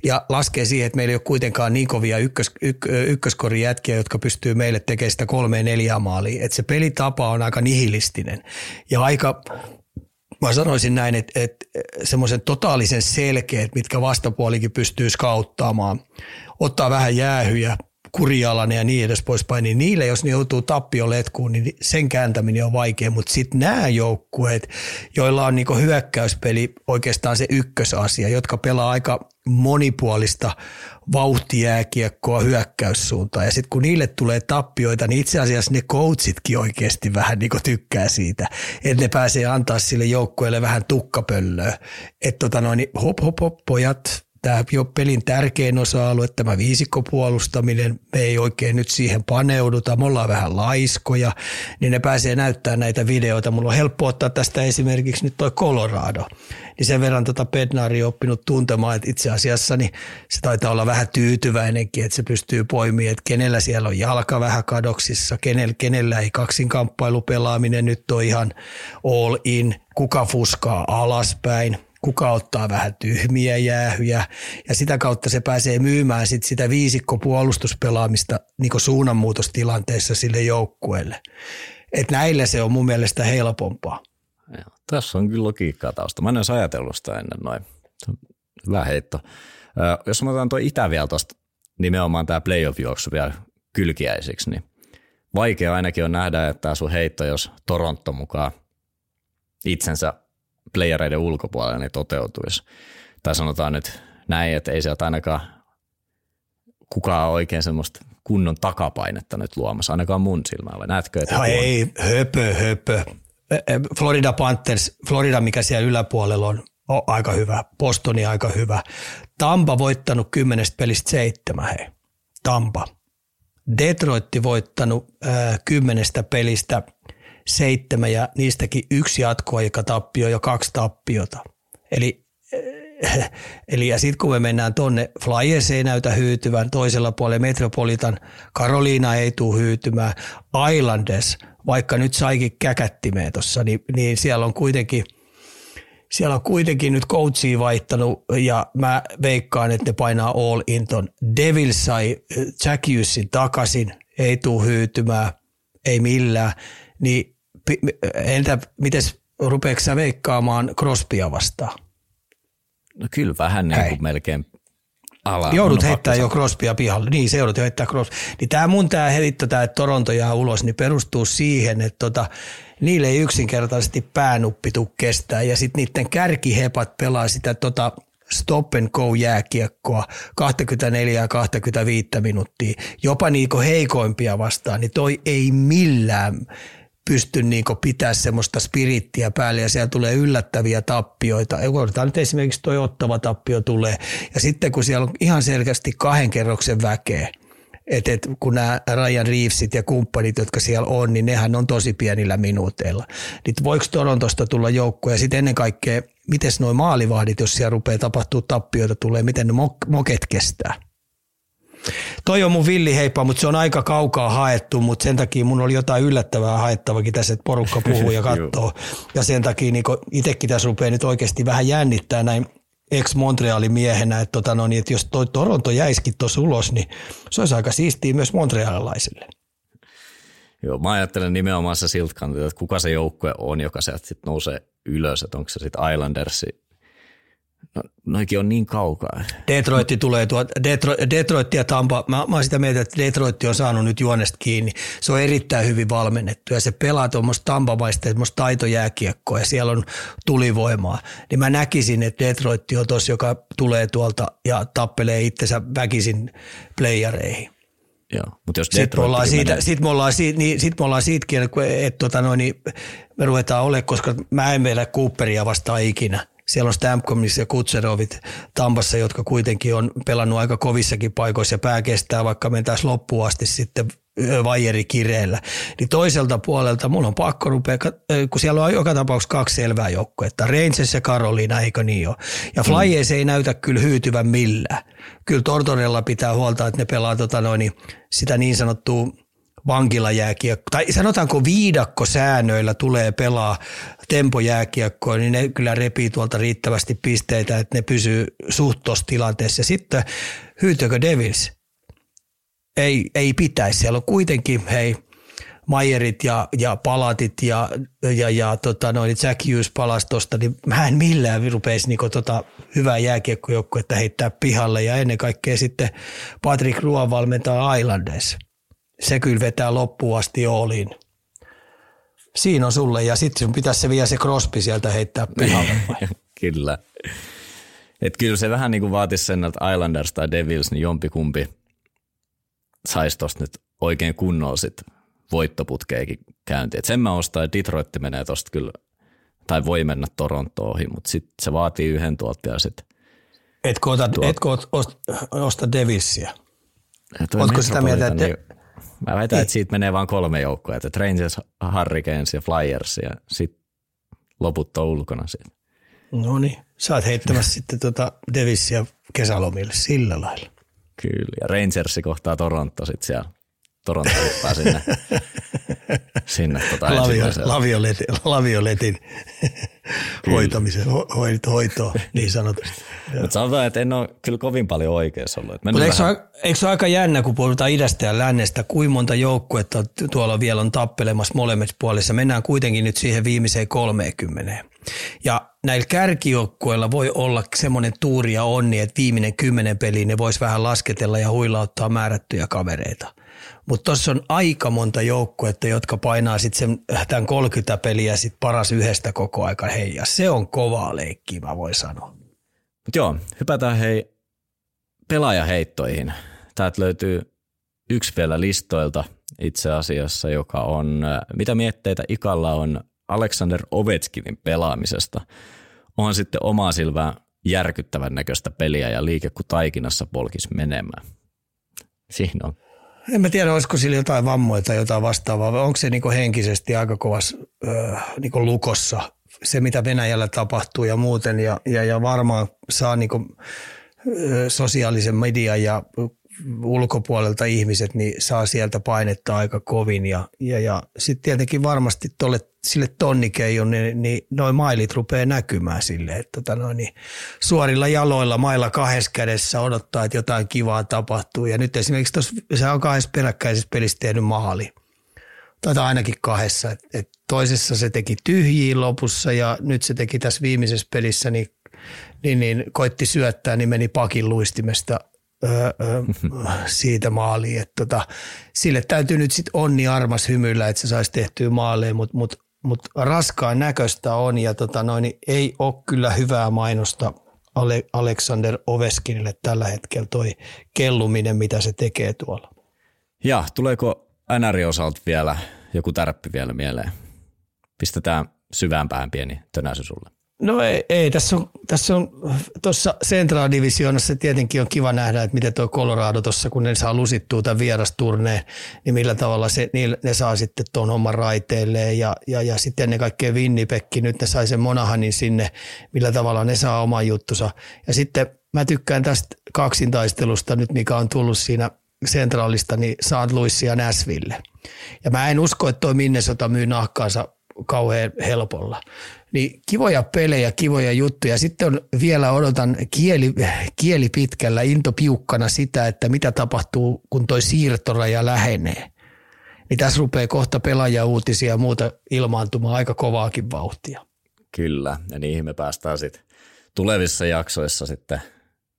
Ja laskee siihen, että meillä ei ole kuitenkaan niin kovia ykkös, yk, ykköskorin jätkiä, jotka pystyy meille tekemään sitä kolmeen neljä maalia. Että se pelitapa on aika nihilistinen ja aika mä sanoisin näin, että, että semmoisen totaalisen selkeät, mitkä vastapuolikin pystyy skauttaamaan, ottaa vähän jäähyjä, kurialainen ja niin edes poispäin, niin niille, jos ne joutuu tappioletkuun, niin sen kääntäminen on vaikea, mutta sitten nämä joukkueet, joilla on niinku hyökkäyspeli oikeastaan se ykkösasia, jotka pelaa aika monipuolista vauhtijääkiekkoa hyökkäyssuuntaan. Ja sitten kun niille tulee tappioita, niin itse asiassa ne coachitkin oikeasti vähän niin tykkää siitä, että ne pääsee antaa sille joukkueelle vähän tukkapöllöä. Että tota noin, hop hop hop pojat, tämä pelin tärkein osa-alue, tämä viisikkopuolustaminen, me ei oikein nyt siihen paneuduta, me ollaan vähän laiskoja, niin ne pääsee näyttämään näitä videoita. Mulla on helppo ottaa tästä esimerkiksi nyt toi Colorado, niin sen verran tota Bednari on oppinut tuntemaan, että itse asiassa niin se taitaa olla vähän tyytyväinenkin, että se pystyy poimimaan, että kenellä siellä on jalka vähän kadoksissa, kenellä, kenellä ei kaksinkamppailupelaaminen nyt on ihan all in, kuka fuskaa alaspäin – kuka ottaa vähän tyhmiä jäähyjä ja sitä kautta se pääsee myymään sit sitä viisikko puolustuspelaamista niin suunnanmuutostilanteessa sille joukkueelle. Et näillä se on mun mielestä helpompaa. Ja, tässä on kyllä logiikkaa tausta. Mä en edes ajatellut sitä ennen noin. Hyvä heitto. jos mä otan tuo Itä vielä tuosta nimenomaan tämä playoff-juoksu vielä kylkiäisiksi, niin vaikea ainakin on nähdä, että tämä sun heitto, jos Toronto mukaan itsensä playereiden ulkopuolella niin toteutuisi. Tai sanotaan nyt näin, että ei sieltä ainakaan kukaan oikein semmoista kunnon takapainetta nyt luomassa, ainakaan mun silmällä. Näetkö, että no ei, höpö, höpö. Florida Panthers, Florida, mikä siellä yläpuolella on, on aika hyvä. Bostoni aika hyvä. Tampa voittanut kymmenestä pelistä seitsemän, hei. Tampa. Detroitti voittanut äh, kymmenestä pelistä seitsemän ja niistäkin yksi jatkoaika tappio ja kaksi tappiota. Eli Eli ja sitten kun me mennään tonne, Flyers ei näytä hyytyvän, toisella puolella Metropolitan, Karoliina ei tule hyytymään, Islanders, vaikka nyt saikin käkättimeen tuossa, niin, niin, siellä on kuitenkin siellä on kuitenkin nyt coachia vaihtanut ja mä veikkaan, että ne painaa all in ton. Devils sai Jack Hughesin takaisin, ei tule hyytymään, ei millään niin entä miten rupeeko sä veikkaamaan Crosbya vastaan? No kyllä vähän niin kuin melkein ala. Joudut heittää jo Crosbya pihalle. Niin, se joudut jo heittää Crosby. Niin tämä mun tämä heitto, tämä, Toronto jää ulos, niin perustuu siihen, että tota, niille ei yksinkertaisesti päänuppi tuu kestää. Ja sitten niiden kärkihepat pelaa sitä tota, stop and go jääkiekkoa 24 25 minuuttia, jopa niinku heikoimpia vastaan, niin toi ei millään pysty niin pitää semmoista spirittiä päälle ja siellä tulee yllättäviä tappioita. Otetaan nyt esimerkiksi tuo ottava tappio tulee ja sitten kun siellä on ihan selkeästi kahden kerroksen väkeä, että et, kun nämä Ryan Reevesit ja kumppanit, jotka siellä on, niin nehän on tosi pienillä minuuteilla. Niin voiko Torontosta tulla joukkoja? Sitten ennen kaikkea, miten nuo maalivahdit, jos siellä rupeaa tapahtuu tappioita tulee, miten ne moket kestää? Toi on mun villiheippa, mutta se on aika kaukaa haettu, mutta sen takia mun oli jotain yllättävää haettavakin tässä, että porukka puhuu ja katsoo. ja sen takia niin itsekin tässä rupeaa nyt oikeasti vähän jännittää näin ex-Montrealin miehenä, että, tota, no, niin, että jos toi Toronto jäisikin tuossa ulos, niin se olisi aika siistiä myös montrealilaisille. Joo, mä ajattelen nimenomaan se siltä että kuka se joukkue on, joka sieltä sitten nousee ylös, että onko se sitten Islandersi No, noikin on niin kaukaa. Detroitti tulee tuo, Detroit, Detroit ja Tampa, mä, mä oon sitä mieltä, että Detroitti on saanut nyt juonesta kiinni. Se on erittäin hyvin valmennettu ja se pelaa tuommoista tampamaista, tuommoista taitojääkiekkoa ja siellä on tulivoimaa. Niin mä näkisin, että Detroitti on tuossa, joka tulee tuolta ja tappelee itsensä väkisin playereihin. Joo, mutta jos sitten me ollaan, siitä, sit me ollaan, siitä, niin, sit me ollaan siitäkin, että, että tota noin, niin me ruvetaan olemaan, koska mä en meillä Cooperia vastaan ikinä – siellä on Stamcomis ja Kutserovit Tampassa, jotka kuitenkin on pelannut aika kovissakin paikoissa ja pää kestää, vaikka mentäisiin loppuun asti sitten vajeri kireellä. Niin toiselta puolelta mulla on pakko rupea, kun siellä on joka tapauksessa kaksi selvää joukkuetta, Rangers ja Carolina, eikö niin ole? Ja Flyers mm. ei näytä kyllä hyytyvän millään. Kyllä Tortorella pitää huolta, että ne pelaa tota noin, sitä niin sanottua vankilajääkiekko, tai sanotaanko viidakkosäännöillä tulee pelaa tempojääkiekkoa, niin ne kyllä repii tuolta riittävästi pisteitä, että ne pysyy suht tilanteessa. Sitten hyytökö Devils? Ei, ei pitäisi. Siellä on kuitenkin, hei, Mayerit ja, ja Palatit ja, ja, ja tota, noin Jack Hughes palastosta, niin mä en millään rupeisi niin tota, hyvää jääkiekkojoukkuetta heittää pihalle ja ennen kaikkea sitten Patrick Ruoan valmentaa Islanders. Se kyllä vetää loppuun asti oliin. Siinä on sulle ja sitten sun pitäisi se vielä se Crosby sieltä heittää pihalle. kyllä. Et kyllä se vähän niin kuin vaatisi sen, että Islanders tai Devils, niin jompikumpi saisi tuosta nyt oikein kunnolla sit voittoputkeekin käyntiin. Et sen mä ostan, että Detroit menee tuosta kyllä, tai voi mennä Torontoon ohi, mutta sitten se vaatii yhden tuolta ja sitten. Etkö, ota, tuot... etkö osta, osta Devilsia? Oletko sitä mieltä, että... Niin, mä väitän, niin. että siitä menee vain kolme joukkoa, että Rangers, Hurricanes ja Flyers ja sitten loput on ulkona siitä. No niin, sä oot heittämässä sitten tuota Devilsia kesälomille sillä lailla. Kyllä, ja Rangersi kohtaa Toronto sitten siellä Toronto hyppää sinne, sinne tota Lavio, lavioletin, lavioletin hoitamisen, ho, hoitoa niin sanotusti. Mutta sanotaan, että en ole kyllä kovin paljon oikeassa ollut. Mutta eikö, vähän... eikö se ole aika jännä, kun puhutaan idästä ja lännestä, kuinka monta joukkuetta tuolla vielä on tappelemassa molemmissa puolissa. Mennään kuitenkin nyt siihen viimeiseen 30. Ja näillä kärkijoukkueilla voi olla semmoinen tuuri ja onni, että viimeinen kymmenen peli ne vois vähän lasketella ja huilauttaa määrättyjä kavereita. Mutta tuossa on aika monta joukkuetta, jotka painaa sitten tämän 30 peliä sit paras yhdestä koko aika hei. Ja se on kovaa leikkiä, mä voin sanoa. Mut joo, hypätään hei pelaajaheittoihin. Täältä löytyy yksi vielä listoilta itse asiassa, joka on, mitä mietteitä Ikalla on Alexander Ovechkinin pelaamisesta. On sitten omaa silmää järkyttävän näköistä peliä ja liike kuin taikinassa polkis menemään. Siinä on en mä tiedä, olisiko sillä jotain vammoja tai jotain vastaavaa, onko se niin henkisesti aika kovas äh, niin lukossa, se mitä Venäjällä tapahtuu ja muuten, ja, ja, ja varmaan saa niin kuin, sosiaalisen median ja ulkopuolelta ihmiset, niin saa sieltä painetta aika kovin. Ja, ja, ja sitten tietenkin varmasti tolle, sille tonnikeijon, niin, niin noin mailit rupeaa näkymään sille, että tota noin, niin suorilla jaloilla mailla kahdessa kädessä odottaa, että jotain kivaa tapahtuu. Ja nyt esimerkiksi tuossa, se on kahdessa peräkkäisessä pelissä tehnyt maali. Tai ainakin kahdessa. Et, et toisessa se teki tyhjiin lopussa ja nyt se teki tässä viimeisessä pelissä, niin, niin, niin koitti syöttää, niin meni pakin luistimesta – siitä maaliin. Että tota, sille täytyy nyt sitten onni armas hymyillä, että se saisi tehtyä maaleja, mutta mut, mut raskaan näköistä on ja tota noin, niin ei ole kyllä hyvää mainosta Ale- Alexander Oveskinille tällä hetkellä toi kelluminen, mitä se tekee tuolla. Ja tuleeko NR osalta vielä joku tärppi vielä mieleen? Pistetään syvämpään pieni tönäsy sulle. No ei, ei tässä on, tässä on tuossa Central Divisionassa tietenkin on kiva nähdä, että miten tuo Colorado tuossa, kun ne saa lusittua tämän vierasturneen, niin millä tavalla se, niin ne saa sitten tuon homman raiteilleen ja, ja, ja sitten ennen kaikkea Winnipekki, nyt ne sai sen Monahanin sinne, millä tavalla ne saa oman juttusa. Ja sitten mä tykkään tästä kaksintaistelusta nyt, mikä on tullut siinä Centralista, niin St. Louis ja Nashville. Ja mä en usko, että toi Minnesota myy nahkaansa kauhean helpolla. Niin kivoja pelejä, kivoja juttuja. Sitten on, vielä odotan kieli, kieli pitkällä, into piukkana sitä, että mitä tapahtuu, kun toi siirtoraja lähenee. Niin tässä rupeaa kohta pelaajauutisia ja muuta ilmaantumaan aika kovaakin vauhtia. Kyllä, ja niihin me päästään sitten tulevissa jaksoissa sitten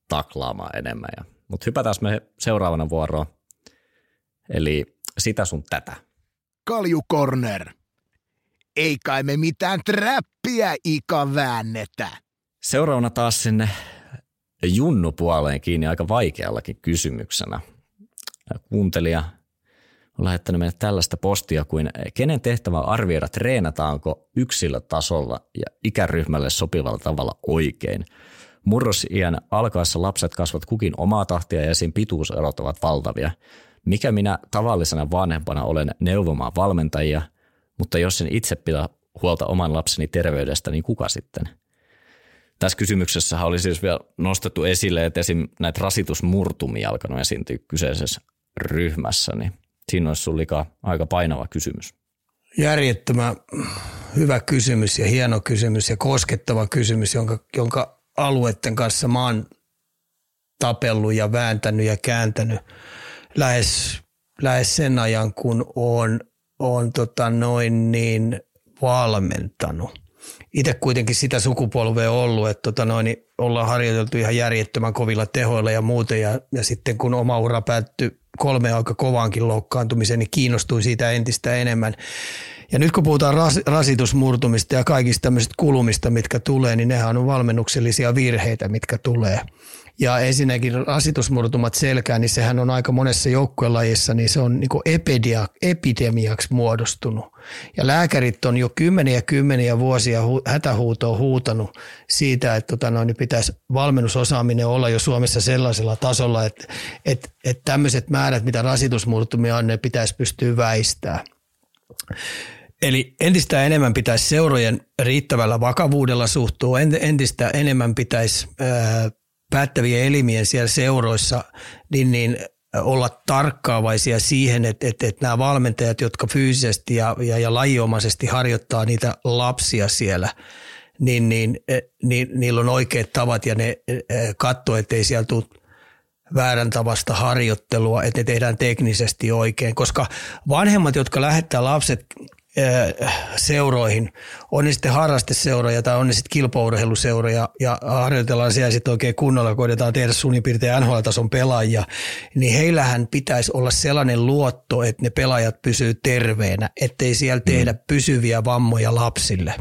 taklaamaan enemmän. Mutta hypätään me seuraavana vuoroon. Eli sitä sun tätä. Kalju Corner ei kai me mitään trappia ika väännetä. Seuraavana taas sinne Junnu-puoleen kiinni aika vaikeallakin kysymyksenä. Kuuntelija on lähettänyt meille tällaista postia kuin kenen tehtävä on arvioida treenataanko yksilötasolla ja ikäryhmälle sopivalla tavalla oikein. Murrosiän alkaessa lapset kasvat kukin omaa tahtia ja siinä pituuserot ovat valtavia. Mikä minä tavallisena vanhempana olen neuvomaan valmentajia – mutta jos en itse pidä huolta oman lapseni terveydestä, niin kuka sitten? Tässä kysymyksessä oli siis vielä nostettu esille, että esim. näitä rasitusmurtumia alkanut esiintyä kyseisessä ryhmässä, niin Siinä olisi sulla aika painava kysymys. Järjettömän hyvä kysymys ja hieno kysymys ja koskettava kysymys, jonka, jonka alueiden kanssa mä oon tapellut ja vääntänyt ja kääntänyt lähes, lähes sen ajan, kun on, on tota noin niin valmentanut. Itse kuitenkin sitä sukupolvea ollut, että tota noin, niin ollaan harjoiteltu ihan järjettömän kovilla tehoilla ja muuten. Ja, ja sitten kun oma ura päättyi kolme aika kovaankin loukkaantumiseen, niin kiinnostui siitä entistä enemmän. Ja nyt kun puhutaan ras, rasitusmurtumista ja kaikista tämmöisistä kulumista, mitkä tulee, niin nehän on valmennuksellisia virheitä, mitkä tulee. Ja ensinnäkin rasitusmurtumat selkään, niin sehän on aika monessa joukkuelajissa, niin se on niin epidia, epidemiaksi muodostunut. Ja lääkärit on jo kymmeniä kymmeniä vuosia hu, hätähuutoa huutanut siitä, että tota noin, niin pitäisi valmennusosaaminen olla jo Suomessa sellaisella tasolla, että, että, että tämmöiset määrät, mitä rasitusmurtumia on, ne pitäisi pystyä väistämään. Eli entistä enemmän pitäisi seurojen riittävällä vakavuudella suhtua, entistä enemmän pitäisi päättävien elimien siellä seuroissa niin, niin olla tarkkaavaisia siihen, että, että, että nämä valmentajat, jotka fyysisesti ja, ja, ja lajiomaisesti harjoittaa niitä lapsia siellä, niin, niin, niin niillä on oikeat tavat ja ne katsoo, ettei siellä tule väärän tavasta harjoittelua, että ne tehdään teknisesti oikein, koska vanhemmat, jotka lähettää lapset seuroihin, on ne sitten harrasteseuroja tai on ne sitten kilpaurheiluseuroja ja harjoitellaan siellä sitten oikein kunnolla, koitetaan tehdä suunnin piirtein NHL-tason pelaajia, niin heillähän pitäisi olla sellainen luotto, että ne pelaajat pysyy terveenä, ettei siellä mm. tehdä pysyviä vammoja lapsille.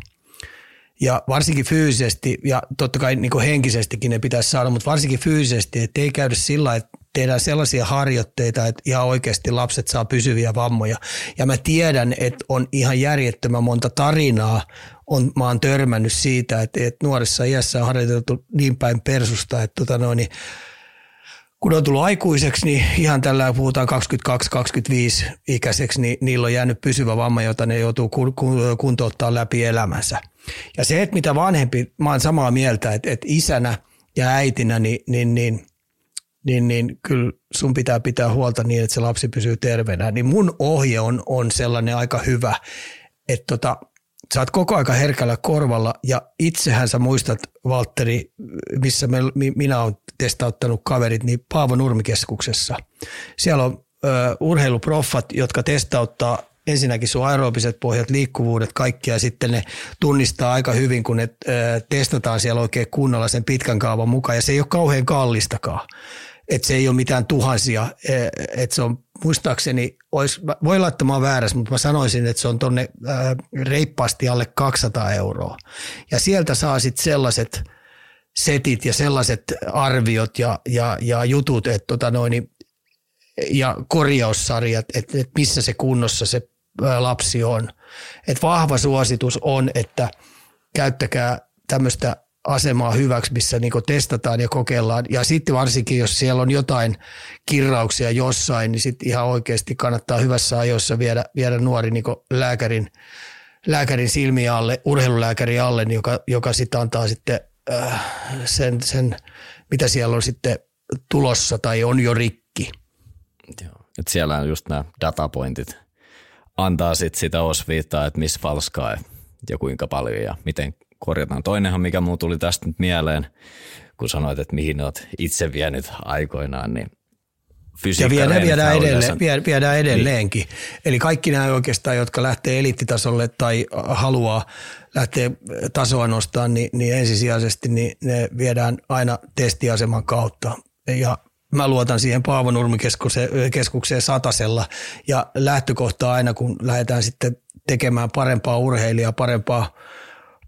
Ja varsinkin fyysisesti, ja totta kai niin henkisestikin ne pitäisi saada, mutta varsinkin fyysisesti, että ei käydä sillä että tehdään sellaisia harjoitteita, että ihan oikeasti lapset saa pysyviä vammoja. Ja mä tiedän, että on ihan järjettömän monta tarinaa, on, mä oon törmännyt siitä, että, että nuoressa iässä on harjoiteltu niin päin persusta, että tota noin, niin kun on tullut aikuiseksi, niin ihan tällä puhutaan 22-25 ikäiseksi, niin niillä on jäänyt pysyvä vamma, jota ne joutuu kuntouttaa läpi elämänsä. Ja se, että mitä vanhempi, mä oon samaa mieltä, että, että isänä ja äitinä, niin, niin, niin niin, niin kyllä sun pitää pitää huolta niin, että se lapsi pysyy terveenä. Niin mun ohje on, on sellainen aika hyvä, että tota, sä oot koko aika herkällä korvalla ja itsehän sä muistat, Valtteri, missä me, minä olen testauttanut kaverit, niin Paavo Nurmikeskuksessa. Siellä on ö, urheiluproffat, jotka testauttaa ensinnäkin sun aerobiset pohjat, liikkuvuudet, kaikkia, ja sitten ne tunnistaa aika hyvin, kun ne ö, testataan siellä oikein kunnolla sen pitkän kaavan mukaan, ja se ei ole kauhean kallistakaan että se ei ole mitään tuhansia, e, että se on muistaakseni, olisi, voi laittamaan väärässä, mutta mä sanoisin, että se on tuonne reippaasti alle 200 euroa. Ja sieltä saa sitten sellaiset setit ja sellaiset arviot ja, ja, ja jutut, että tota noin, ja korjaussarjat, että, että missä se kunnossa se lapsi on. Et vahva suositus on, että käyttäkää tämmöistä asemaa hyväksi, missä niin testataan ja kokeillaan. Ja sitten varsinkin, jos siellä on jotain kirrauksia jossain, niin sitten ihan oikeasti kannattaa hyvässä ajoissa viedä, viedä nuori niin lääkärin, lääkärin silmiä alle, urheilulääkäri alle, niin joka, joka sitten antaa sitten äh, sen, sen, mitä siellä on sitten tulossa tai on jo rikki. Joo. Et siellä on just nämä datapointit antaa sit sitä osviittaa, että missä falskaa ja kuinka paljon ja miten korjataan. Toinenhan, mikä muu tuli tästä nyt mieleen, kun sanoit, että mihin olet itse vienyt aikoinaan, niin ja viedään, viedään, edelleen, viedään edelleenkin. Niin. Eli kaikki nämä oikeastaan, jotka lähtee eliittitasolle tai haluaa lähteä tasoa nostaa, niin, niin ensisijaisesti niin ne viedään aina testiaseman kautta. Ja mä luotan siihen Paavo Nurmikeskukseen satasella ja lähtökohta aina, kun lähdetään sitten tekemään parempaa urheilijaa, parempaa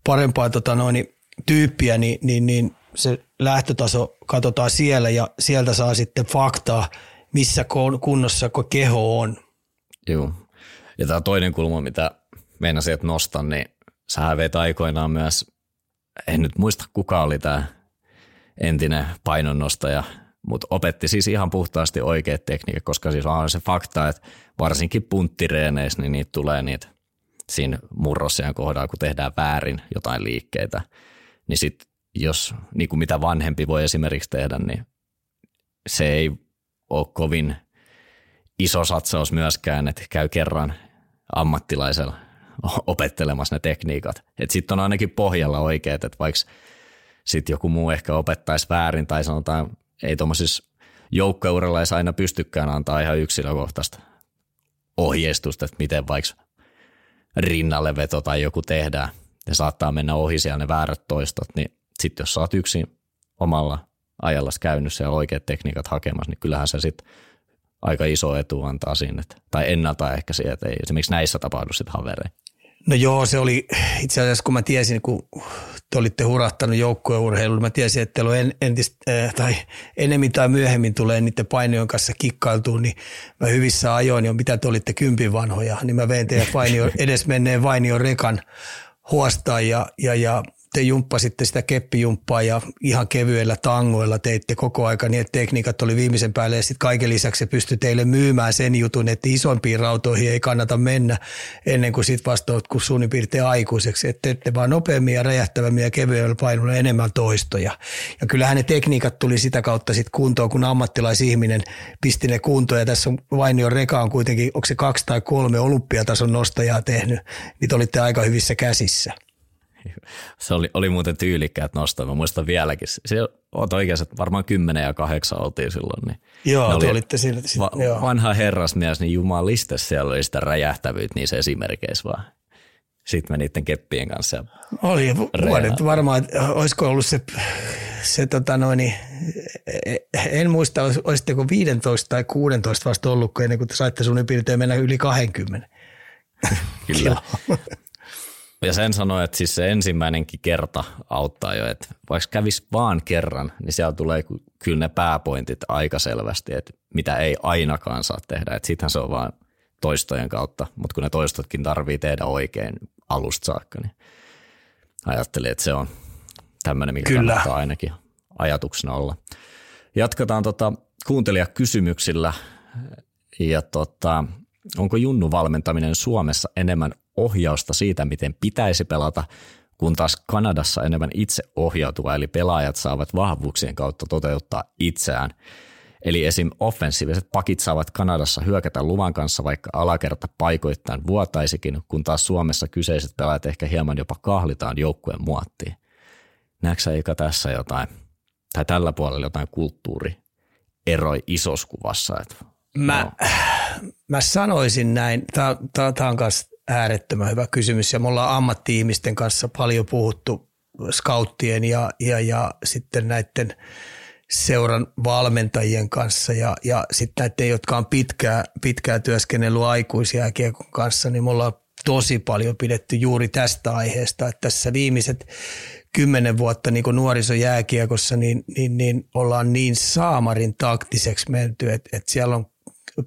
parempaa tota noin, tyyppiä, niin, niin, niin se lähtötaso katsotaan siellä ja sieltä saa sitten faktaa, missä kunnossa keho on. Joo. Ja tämä toinen kulma, mitä meinasin, että nostan, niin sä veit aikoinaan myös, en nyt muista kuka oli tämä entinen painonnostaja, mutta opetti siis ihan puhtaasti oikeat tekniikat, koska siis on se fakta, että varsinkin punttireeneissä, niin niitä tulee niitä siinä murrosian kohdalla, kun tehdään väärin jotain liikkeitä, niin sit jos niin kuin mitä vanhempi voi esimerkiksi tehdä, niin se ei ole kovin iso satsaus myöskään, että käy kerran ammattilaisella opettelemassa ne tekniikat. Sitten on ainakin pohjalla oikeet, että vaikka sitten joku muu ehkä opettaisi väärin tai sanotaan, ei tuommoisissa joukkouralla edes aina pystykään antaa ihan yksilökohtaista ohjeistusta, että miten vaikka rinnalle veto tai joku tehdään. Ne saattaa mennä ohi siellä ne väärät toistot, niin sitten jos sä oot yksin omalla ajalla käynyt siellä oikeat tekniikat hakemassa, niin kyllähän se sitten aika iso etu antaa sinne. Tai ennalta ehkä siihen, että ei esimerkiksi näissä tapahdu sitten havereja. No joo, se oli itse asiassa, kun mä tiesin, kun te olitte hurahtanut joukkueurheiluun, mä tiesin, että teillä on en, entistä, äh, tai enemmän tai myöhemmin tulee niiden painojen kanssa kikkailtuun, niin mä hyvissä ajoin jo, mitä te olitte kympin vanhoja, niin mä vein teidän vainio, edesmenneen Vainion rekan huostaan ja, ja, ja te jumppasitte sitä keppijumppaa ja ihan kevyellä tangoilla teitte koko aika niin, että tekniikat oli viimeisen päälle ja sitten kaiken lisäksi se pystyi teille myymään sen jutun, että isompiin rautoihin ei kannata mennä ennen kuin sitten vasta kun suunnin piirtein aikuiseksi, että teette vaan nopeammin ja räjähtävämmin ja kevyellä painolla enemmän toistoja. Ja kyllähän ne tekniikat tuli sitä kautta sitten kuntoon, kun ammattilaisihminen pisti ne kuntoon ja tässä on Vainion Reka on kuitenkin, onko se kaksi tai kolme olympiatason nostajaa tehnyt, niin te olitte aika hyvissä käsissä. Se oli, oli muuten tyylikkäät nostoja, mä muistan vieläkin. Se oot oikeassa, että varmaan kymmenen ja kahdeksan oltiin silloin. Niin joo, te olitte sillä. Va, joo. Vanha herrasmies, niin jumaliste siellä oli sitä räjähtävyyttä niissä esimerkkeissä vaan. Sitten me niiden keppien kanssa. Oli vuodet varmaan, olisiko ollut se, se tota noin, niin, en muista, olisitteko 15 tai 16 vasta ollut, ennen kuin te saitte sun piirtein mennä yli 20. Kyllä. Ja sen sanoi, että siis se ensimmäinenkin kerta auttaa jo, että vaikka kävisi vaan kerran, niin siellä tulee kyllä ne pääpointit aika selvästi, että mitä ei ainakaan saa tehdä. Että sittenhän se on vaan toistojen kautta, mutta kun ne toistotkin tarvii tehdä oikein alusta saakka, niin ajattelin, että se on tämmöinen, mikä kyllä. kannattaa ainakin ajatuksena olla. Jatketaan tota kuuntelijakysymyksillä ja tota, onko Junnu valmentaminen Suomessa enemmän ohjausta siitä, miten pitäisi pelata, kun taas Kanadassa enemmän itse ohjautuva, eli pelaajat saavat vahvuuksien kautta toteuttaa itseään. Eli esim. offensiiviset pakit saavat Kanadassa hyökätä luvan kanssa, vaikka alakerta paikoittain vuotaisikin, kun taas Suomessa kyseiset pelaajat ehkä hieman jopa kahlitaan joukkueen muottiin. Näetkö eikä tässä jotain, tai tällä puolella jotain kulttuuri eroi isossa kuvassa? Että, mä, no. mä sanoisin näin, tämä on myös äärettömän hyvä kysymys. Ja me ollaan ammatti-ihmisten kanssa paljon puhuttu scouttien ja, ja, ja sitten näiden seuran valmentajien kanssa. Ja, ja sitten näiden, jotka on pitkää, pitkää työskennellyt aikuisia kiekon kanssa, niin me ollaan tosi paljon pidetty juuri tästä aiheesta, että tässä viimeiset kymmenen vuotta niin kuin nuorisojääkiekossa, niin, niin, niin ollaan niin saamarin taktiseksi menty, että, että siellä on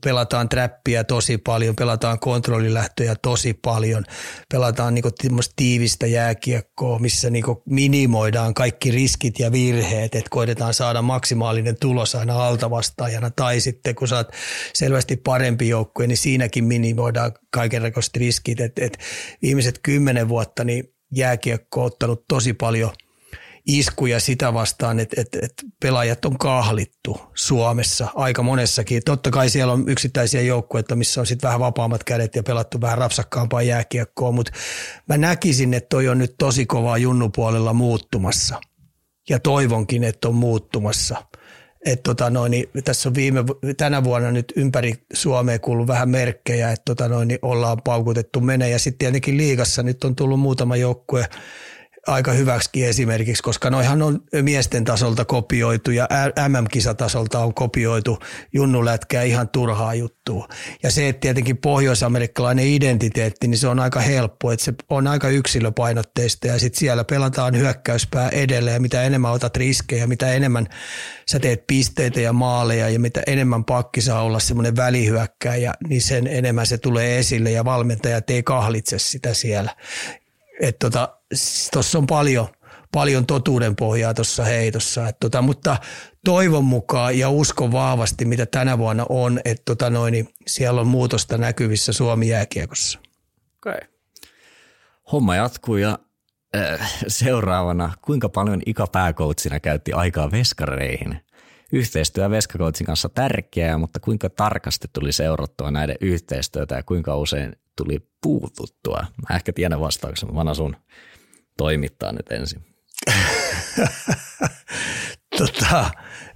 pelataan trappia tosi paljon, pelataan kontrollilähtöjä tosi paljon, pelataan niinku tiivistä jääkiekkoa, missä niinku minimoidaan kaikki riskit ja virheet, että koitetaan saada maksimaalinen tulos aina altavastaajana, tai sitten kun saat selvästi parempi joukkue, niin siinäkin minimoidaan kaikenlaiset riskit, että et viimeiset kymmenen vuotta niin jääkiekko on ottanut tosi paljon – iskuja sitä vastaan, että, että, että pelaajat on kahlittu Suomessa aika monessakin. Totta kai siellä on yksittäisiä joukkueita, missä on sitten vähän vapaammat kädet ja pelattu vähän rapsakkaampaa jääkiekkoa, mutta mä näkisin, että toi on nyt tosi kovaa junnupuolella muuttumassa. Ja toivonkin, että on muuttumassa. Et tota noin, niin tässä on viime, tänä vuonna nyt ympäri Suomea kuullut vähän merkkejä, että tota niin ollaan paukutettu menee. Ja sitten tietenkin liigassa nyt on tullut muutama joukkue, aika hyväksi esimerkiksi, koska noihan on miesten tasolta kopioitu ja MM-kisatasolta on kopioitu junnulätkää ihan turhaa juttua. Ja se, että tietenkin pohjoisamerikkalainen identiteetti, niin se on aika helppo, että se on aika yksilöpainotteista ja sitten siellä pelataan hyökkäyspää edelleen ja mitä enemmän otat riskejä, mitä enemmän sä teet pisteitä ja maaleja ja mitä enemmän pakki saa olla semmoinen välihyökkäjä, niin sen enemmän se tulee esille ja valmentajat ei kahlitse sitä siellä että tota, tuossa on paljon, paljon totuuden pohjaa tuossa heitossa. Et tota, mutta toivon mukaan ja uskon vahvasti, mitä tänä vuonna on, että tota noin, niin siellä on muutosta näkyvissä Suomi jääkiekossa. Okay. Homma jatkuu ja äh, seuraavana, kuinka paljon Ika pääkoutsina käytti aikaa veskareihin? yhteistyö Veskakoutsin kanssa tärkeää, mutta kuinka tarkasti tuli seurattua näiden yhteistyötä ja kuinka usein tuli puututtua? Mä ehkä tiedän vastauksen, mä sun toimittaa nyt ensin. tota,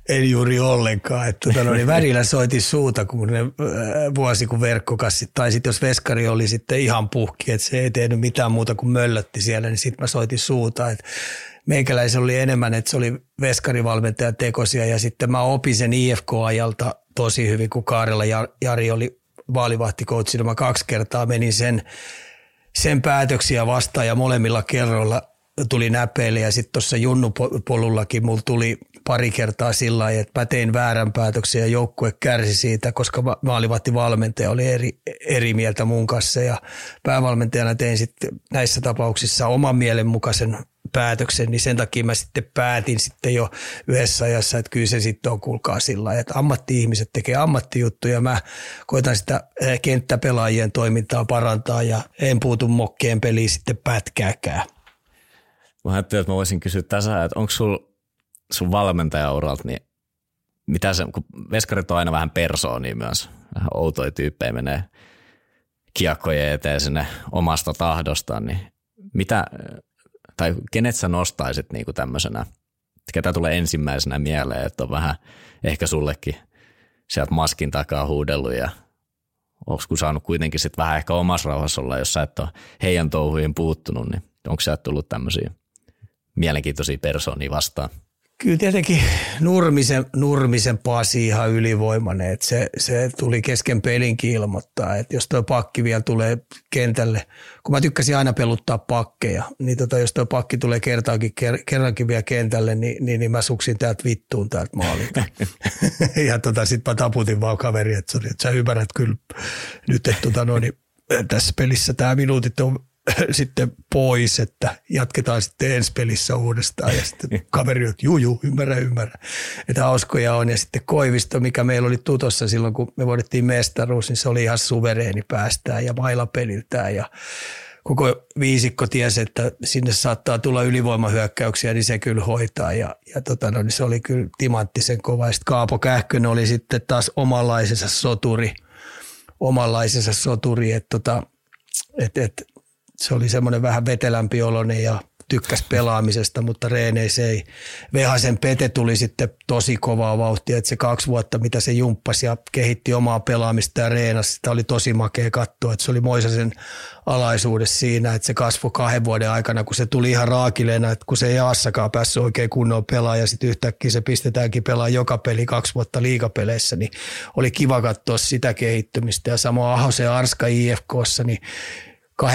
en juuri ollenkaan. Että, tota, no, niin välillä soitin suuta, kun ne, äh, vuosi kun verkkokassi, tai sitten jos veskari oli sitten ihan puhki, että se ei tehnyt mitään muuta kuin möllötti siellä, niin sitten mä soitin suuta. Että meikäläisen oli enemmän, että se oli veskarivalmentajan tekosia ja sitten mä opin sen IFK-ajalta tosi hyvin, kun Kaarella Jari oli vaalivahtikoutsi, mä kaksi kertaa menin sen, sen päätöksiä vastaan ja molemmilla kerroilla tuli näpeille. Ja sitten tuossa junnupolullakin mulla tuli pari kertaa sillä lailla, että mä tein väärän päätöksen ja joukkue kärsi siitä, koska maalivahti valmentaja oli eri, eri mieltä mun kanssa. Ja päävalmentajana tein sitten näissä tapauksissa oman mielenmukaisen päätöksen, niin sen takia mä sitten päätin sitten jo yhdessä ajassa, että kyllä se sitten on kuulkaa sillä että ammatti-ihmiset tekee ammattijuttuja. Mä koitan sitä eh, kenttäpelaajien toimintaa parantaa ja en puutu mokkeen peliin sitten pätkääkään. Mä ajattelin, että mä voisin kysyä tässä, että onko sul, sun valmentajauralta, niin mitä se, kun veskarit on aina vähän persoonia myös, vähän outoja tyyppejä menee kiekkojen eteen sinne omasta tahdostaan, niin mitä, tai kenet sä nostaisit niin kuin tämmöisenä, ketä tulee ensimmäisenä mieleen, että on vähän ehkä sullekin sieltä maskin takaa huudellut ja olisiko saanut kuitenkin sitten vähän ehkä omassa rauhassa olla, jos sä et ole heidän touhuihin puuttunut, niin onko sieltä tullut tämmöisiä mielenkiintoisia persoonia vastaan? Kyllä tietenkin Nurmisen, Nurmisen Pasi ihan ylivoimainen, että se, se tuli kesken pelinkin ilmoittaa, että jos tuo pakki vielä tulee kentälle, kun mä tykkäsin aina peluttaa pakkeja, niin tota, jos tuo pakki tulee kertaankin, kerrankin vielä kentälle, niin, niin, niin mä suksin täältä vittuun täältä maalilta. ja tota, sitten mä taputin vaan kaveri, että, että sä ymmärrät kyllä nyt, että tota, no, niin, tässä pelissä tämä minuutit on sitten pois, että jatketaan sitten ensi pelissä uudestaan. Ja sitten kaveri on, juu, juu, ymmärrä, ymmärrä. Että hauskoja on. Ja sitten Koivisto, mikä meillä oli tutossa silloin, kun me voidettiin mestaruus, niin se oli ihan suvereeni päästään ja mailapeliltään. Ja koko viisikko tiesi, että sinne saattaa tulla ylivoimahyökkäyksiä, niin se kyllä hoitaa. Ja, ja tota, no, niin se oli kyllä timanttisen kova. Ja sitten Kaapo Kähkönen oli sitten taas omanlaisensa soturi, omanlaisensa soturi, että tota, et, et, se oli semmoinen vähän vetelämpi oloinen ja tykkäs pelaamisesta, mutta reeneissä ei. Vehasen Pete tuli sitten tosi kovaa vauhtia, että se kaksi vuotta, mitä se jumppasi ja kehitti omaa pelaamista ja reenasi, sitä oli tosi makea katsoa, että se oli Moisasen alaisuudessa siinä, että se kasvoi kahden vuoden aikana, kun se tuli ihan raakileena, että kun se ei Aassakaan päässyt oikein kunnolla pelaa ja sitten yhtäkkiä se pistetäänkin pelaa joka peli kaksi vuotta liigapeleissä, niin oli kiva katsoa sitä kehittymistä ja samoin Ahosen Arska IFKssa, niin 18-19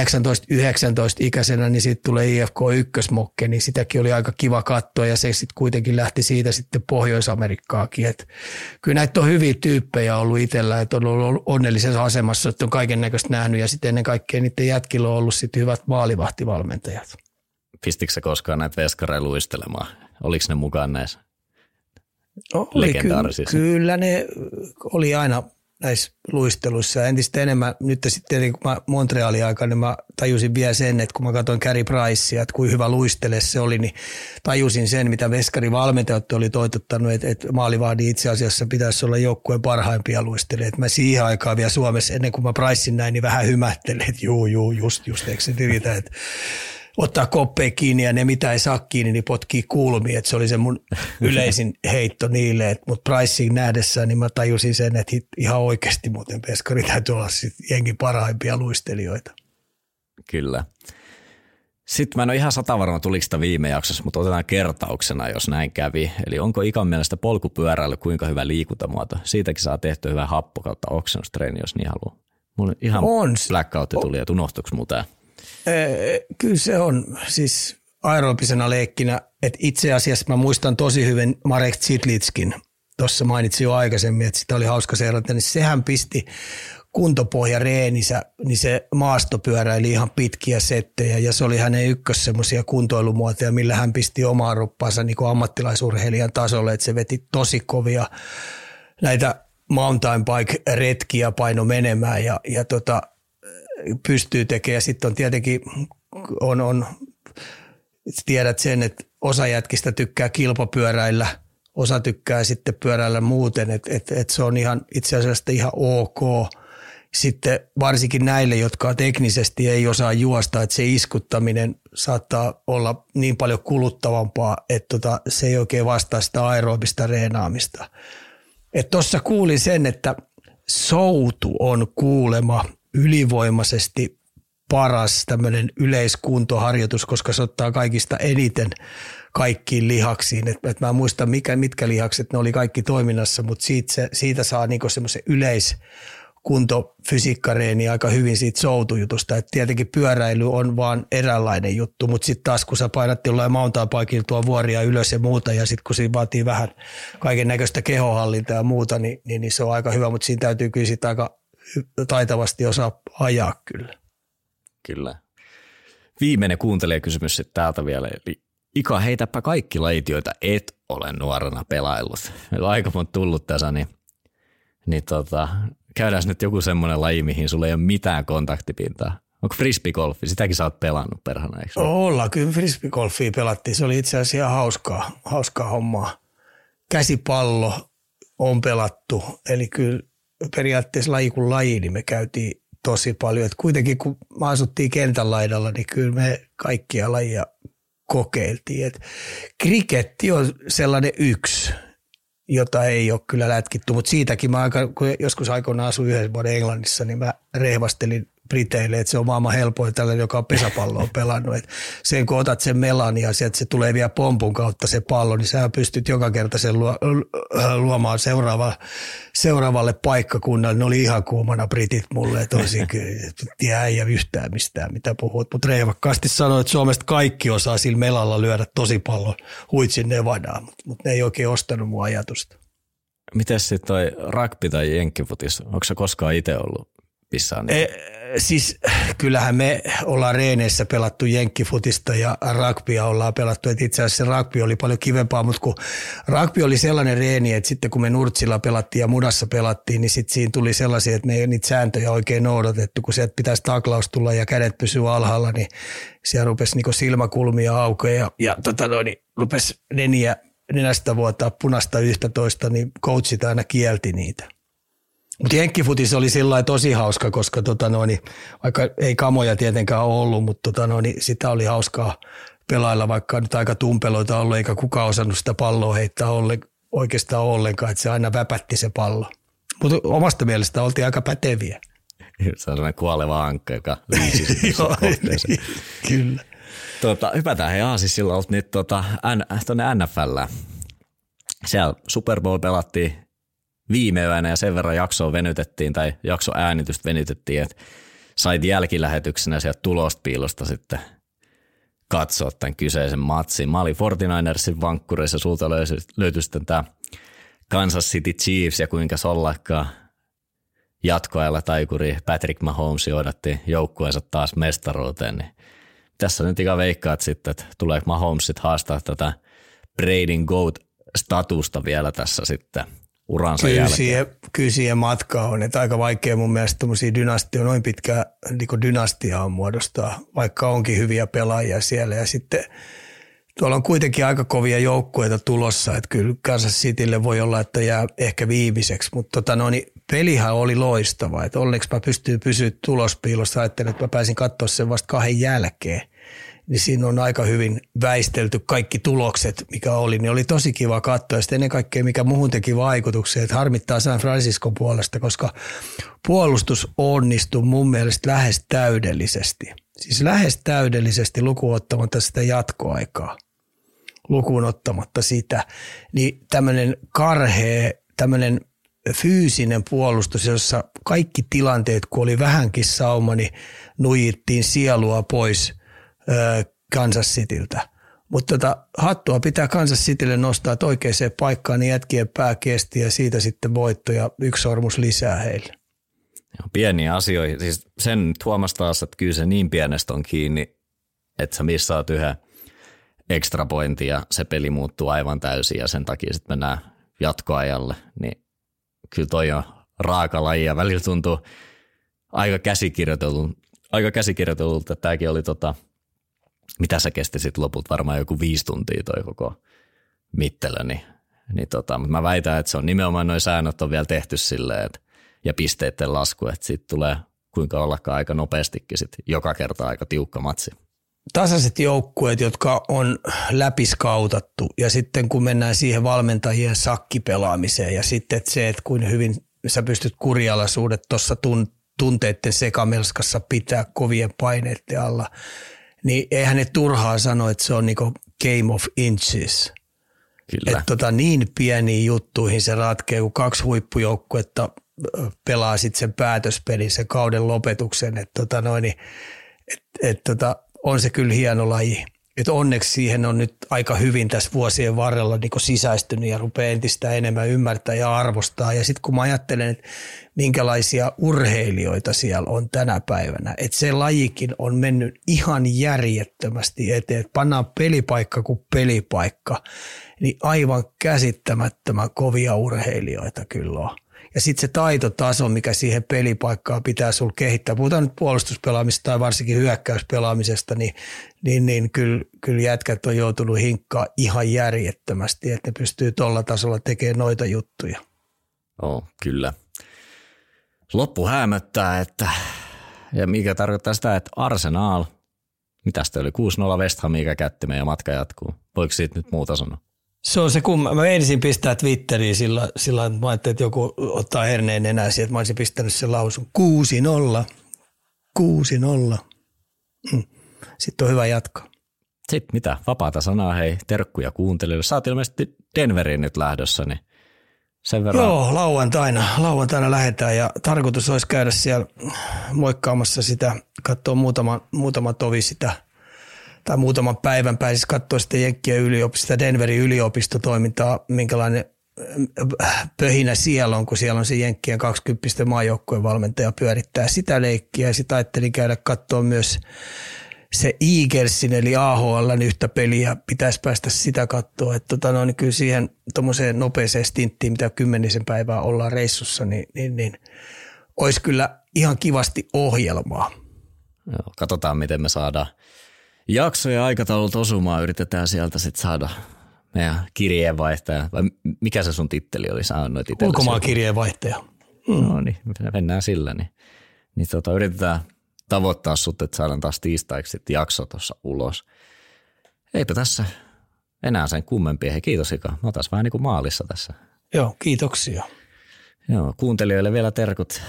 ikäisenä, niin sitten tulee IFK ykkösmokke, niin sitäkin oli aika kiva katsoa ja se sitten kuitenkin lähti siitä sitten Pohjois-Amerikkaakin. Et kyllä näitä on hyviä tyyppejä ollut itsellä, että on ollut onnellisessa asemassa, että on kaiken näköistä nähnyt ja sitten ennen kaikkea niiden jätkillä on ollut sitten hyvät maalivahtivalmentajat. Pistikö se koskaan näitä veskareja luistelemaan? Oliko ne mukaan näissä oli, ky- kyllä ne oli aina näissä luisteluissa entistä enemmän, nyt sitten kun mä Montrealin aikana, niin mä tajusin vielä sen, että kun mä katsoin Carey Pricea, että kuinka hyvä luistele se oli, niin tajusin sen, mitä Veskari valmentajat oli toitottanut, että, että maalivahdi itse asiassa pitäisi olla joukkueen parhaimpia luistelijoita. Mä siihen aikaan vielä Suomessa, ennen kuin mä Pricein näin, niin vähän hymättelin, että juu, juu, just, just, eikö se riitä, että ottaa koppeja kiinni ja ne mitä ei saa kiinni, niin potkii kulmiin. Et se oli se mun yleisin heitto niille. Mutta Pricein nähdessä niin mä tajusin sen, että ihan oikeasti muuten peskari täytyy olla sit jenkin parhaimpia luistelijoita. Kyllä. Sitten mä en ole ihan sata varma, tuliko sitä viime jaksossa, mutta otetaan kertauksena, jos näin kävi. Eli onko ikan mielestä polkupyöräily kuinka hyvä liikuntamuoto? Siitäkin saa tehtyä hyvää happo kautta oksennustreeni, jos niin haluaa. Mulla ihan on. blackout tuli, että unohtuiko muuta? Kyllä se on siis aerobisena leikkinä, että itse asiassa mä muistan tosi hyvin Marek Zitlitskin, tuossa mainitsin jo aikaisemmin, että sitä oli hauska seurata, niin sehän pisti kuntopohja reenissä, niin se maastopyöräili ihan pitkiä settejä. Ja se oli hänen ykkös semmoisia kuntoilumuotoja, millä hän pisti omaa ruppaansa niin ammattilaisurheilijan tasolle, että se veti tosi kovia näitä mountain bike retkiä paino menemään. Ja, ja tota, pystyy tekemään. Sitten on tietenkin, on, on, tiedät sen, että osa jätkistä tykkää kilpapyöräillä, osa tykkää sitten pyöräillä muuten, että et, et se on ihan itse asiassa ihan ok. Sitten varsinkin näille, jotka teknisesti ei osaa juosta, että se iskuttaminen saattaa olla niin paljon kuluttavampaa, että tota, se ei oikein vastaa sitä aerobista reenaamista. Tuossa kuulin sen, että soutu on kuulema ylivoimaisesti paras tämmöinen yleiskuntoharjoitus, koska se ottaa kaikista eniten kaikkiin lihaksiin. Et, et mä en muista, mikä, mitkä lihakset ne oli kaikki toiminnassa, mutta siitä, se, siitä saa niinku semmoisen yleis kunto fysiikkareeni aika hyvin siitä soutujutusta. Et tietenkin pyöräily on vaan eräänlainen juttu, mutta sitten taas kun sä painat jollain mountainbikilla tuo vuoria ylös ja muuta, ja sitten kun siinä vaatii vähän kaiken näköistä kehohallintaa ja muuta, niin, niin, niin, se on aika hyvä, mutta siinä täytyy kyllä sitten aika taitavasti osaa ajaa kyllä. Kyllä. Viimeinen kuuntelijakysymys sitten täältä vielä. Eli Ika, heitäpä kaikki lajit, joita et ole nuorena pelaillut. Meillä on aika monta tullut tässä, niin, niin tota, käydään nyt joku semmoinen laji, mihin sulla ei ole mitään kontaktipintaa. Onko frisbeegolfi? Sitäkin sä oot pelannut perhana, eikö Olla, kyllä frisbeegolfia pelattiin. Se oli itse asiassa ihan hauskaa, hauskaa hommaa. Käsipallo on pelattu, eli kyllä periaatteessa laji kuin laji, niin me käytiin tosi paljon. Et kuitenkin kun me asuttiin kentän laidalla, niin kyllä me kaikkia lajia kokeiltiin. Et kriketti on sellainen yksi, jota ei ole kyllä lätkitty, mutta siitäkin mä aika, kun joskus aikoinaan asuin yhden vuoden Englannissa, niin mä rehvastelin Briteille, että se on maailman helpoin tällä, joka on pesäpalloa pelannut. Et sen kun otat sen melan ja sieltä se tulee vielä pompun kautta se pallo, niin sä pystyt joka kerta sen luo, luomaan seuraava, seuraavalle paikkakunnalle. Ne oli ihan kuumana britit mulle, tosi kyllä, tiedä ei yhtään mistään mitä puhut. Mutta reivakkaasti sanoi, että Suomesta kaikki osaa sillä melalla lyödä tosi pallon huitsin Nevadaan, mutta mut ne ei oikein ostanut mun ajatusta. Miten sitten toi rugby tai jenkkifutis, onko se koskaan itse ollut missään? E, siis kyllähän me ollaan reeneissä pelattu jenkkifutista ja rugbya ollaan pelattu. Et itse asiassa rugby oli paljon kivempaa, mutta kun rugby oli sellainen reeni, että sitten kun me Nurtsilla pelattiin ja Mudassa pelattiin, niin sitten siinä tuli sellaisia, että me ei niitä sääntöjä oikein noudatettu. Kun sieltä pitäisi taklaus tulla ja kädet pysyä alhaalla, niin siellä rupesi niinku silmäkulmia aukeaa ja, ja tota noin, niin rupesi neniä nenästä vuotaa punasta yhtä toista, niin coachit aina kielti niitä. Mutta jenkkifutis oli sillä tosi hauska, koska tota noin, vaikka ei kamoja tietenkään ollut, mutta tota noin, sitä oli hauskaa pelailla, vaikka nyt aika tumpeloita ollut, eikä kukaan osannut sitä palloa heittää olle, oikeastaan ollenkaan, että se aina väpätti se pallo. Mutta omasta mielestä oltiin aika päteviä. Se on sellainen kuoleva ankka, joka niin, Kyllä. Tota, hypätään he siis silloin nyt tota, tuonne NFL. Siellä Super Bowl pelattiin viime yönä ja sen verran jaksoa venytettiin tai jakso äänitystä venytettiin, että sait jälkilähetyksenä sieltä tulospiilosta sitten katsoa tämän kyseisen matsin. Mä olin 49ersin vankkureissa, sulta löytyi, löytyi sitten tämä Kansas City Chiefs ja kuinka sollakkaa jatkoajalla taikuri Patrick Mahomes odotti joukkueensa taas mestaruuteen, niin tässä nyt ikä veikkaat sitten, että tuleeko Mahomes sitten haastaa tätä Bradyn Goat statusta vielä tässä sitten uransa kyllä jälkeen. Siihen, kyllä siihen matka on, että aika vaikea mun mielestä tämmöisiä dynastia, noin pitkä niin dynastia on muodostaa, vaikka onkin hyviä pelaajia siellä. Ja sitten tuolla on kuitenkin aika kovia joukkueita tulossa, että kyllä Kansas Citylle voi olla, että jää ehkä viimeiseksi, mutta tota no, niin pelihän oli loistava, että onneksi mä pystyin pysyä tulospiilossa, ajattelin, että mä pääsin katsoa sen vasta kahden jälkeen niin siinä on aika hyvin väistelty kaikki tulokset, mikä oli, niin oli tosi kiva katsoa. Ja sitten ennen kaikkea, mikä muuhun teki vaikutuksia, että harmittaa San Francisco puolesta, koska puolustus onnistui mun mielestä lähes täydellisesti. Siis lähes täydellisesti lukuun ottamatta sitä jatkoaikaa, lukuun ottamatta sitä. Niin tämmöinen karhea, tämmöinen fyysinen puolustus, jossa kaikki tilanteet, kun oli vähänkin sauma, niin nuijittiin sielua pois – Kansas Cityltä. Mutta tota, hattua pitää Kansas Citylle nostaa, että oikeaan paikkaan niin jätkien pää kesti ja siitä sitten voitto ja yksi sormus lisää heille. Pieniä asioita. Siis sen huomasi taas, että kyllä se niin pienestä on kiinni, että sä missaat yhden extra pointin ja se peli muuttuu aivan täysin ja sen takia sitten mennään jatkoajalle. Niin kyllä toi on raaka laji ja välillä tuntuu aika käsikirjoitulta, aika käsikirjoitulta että tämäkin oli tota – mitä se kesti sitten loput, varmaan joku viisi tuntia toi koko mittelö, niin Niin tota, mutta mä väitän, että se on nimenomaan noin säännöt on vielä tehty silleen, että, ja pisteiden lasku, että siitä tulee kuinka ollakaan aika nopeastikin sit joka kerta aika tiukka matsi. Tasaiset joukkueet, jotka on läpiskautattu ja sitten kun mennään siihen valmentajien sakkipelaamiseen ja sitten että se, että kuin hyvin sä pystyt kurjalaisuudet tuossa tun, tunteiden sekamelskassa pitää kovien paineiden alla, niin eihän ne turhaa sano, että se on niinku game of inches. Kyllä. Että tota, niin pieniin juttuihin se ratkee, kun kaksi huippujoukkuetta pelaa sitten sen päätöspelin, sen kauden lopetuksen. Että tota noin, niin, et, et tota, on se kyllä hieno laji. Et onneksi siihen on nyt aika hyvin tässä vuosien varrella niin sisäistynyt ja rupeaa entistä enemmän ymmärtää ja arvostaa. Ja sitten kun mä ajattelen, että minkälaisia urheilijoita siellä on tänä päivänä, että se lajikin on mennyt ihan järjettömästi eteen. Että pannaan pelipaikka kuin pelipaikka, niin aivan käsittämättömän kovia urheilijoita kyllä on. Ja sitten se taitotaso, mikä siihen pelipaikkaan pitää sulla kehittää. Puhutaan nyt puolustuspelaamisesta tai varsinkin hyökkäyspelaamisesta, niin, niin, niin kyllä, kyllä jätkät on joutunut hinkkaa ihan järjettömästi, että ne pystyy tuolla tasolla tekemään noita juttuja. Oh, kyllä. Loppu hämöttää, että ja mikä tarkoittaa sitä, että Arsenal, mitä sitä oli, 6-0 West Hamia kättimeen ja matka jatkuu. Voiko siitä nyt muuta sanoa? Se on se, kun mä ensin pistää Twitteriin sillä, sillä että mä ajattelin, että joku ottaa herneen enää siihen, että mä olisin pistänyt sen lausun 6-0, 6-0. Mm. Sitten on hyvä jatkaa. Sitten mitä, vapaata sanaa, hei, terkkuja kuuntelijoille. Sä oot ilmeisesti Denveriin nyt lähdössä, niin sen verran. Joo, lauantaina, lauantaina lähdetään ja tarkoitus olisi käydä siellä moikkaamassa sitä, katsoa muutama, muutama tovi sitä – tai muutaman päivän pääsisi katsoa sitten Jenkkien yliopistoa, Denverin yliopistotoimintaa, minkälainen äh, pöhinä siellä on, kun siellä on se Jenkkien 20 maajoukkueen valmentaja pyörittää sitä leikkiä. Sitten ajattelin käydä katsoa myös se Eaglesin eli AHL yhtä peliä, pitäisi päästä sitä katsoa. Että tota, no, niin kyllä siihen tuommoiseen nopeeseen stinttiin, mitä kymmenisen päivää ollaan reissussa, niin, niin, niin olisi kyllä ihan kivasti ohjelmaa. Joo, katsotaan, miten me saadaan jaksoja aikataulut osumaan, yritetään sieltä sitten saada meidän kirjeenvaihtaja. Vai mikä se sun titteli oli? Sä annoit Ulkomaan kirjeenvaihtaja. Mm. No niin, mennään sillä. Niin, niin tota, yritetään tavoittaa sut, että saadaan taas tiistaiksi sitten jakso tuossa ulos. Eipä tässä enää sen kummempia. Hei, kiitos Ika. Mä taas vähän niin kuin maalissa tässä. Joo, kiitoksia. Joo, kuuntelijoille vielä terkut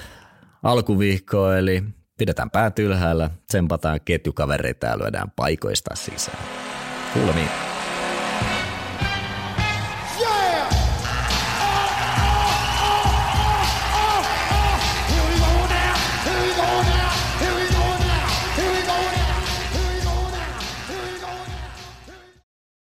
alkuviikkoa, eli Pidetään päät ylhäällä, tsempataan ketjukavereita ja lyödään paikoista sisään. Kuulemiin.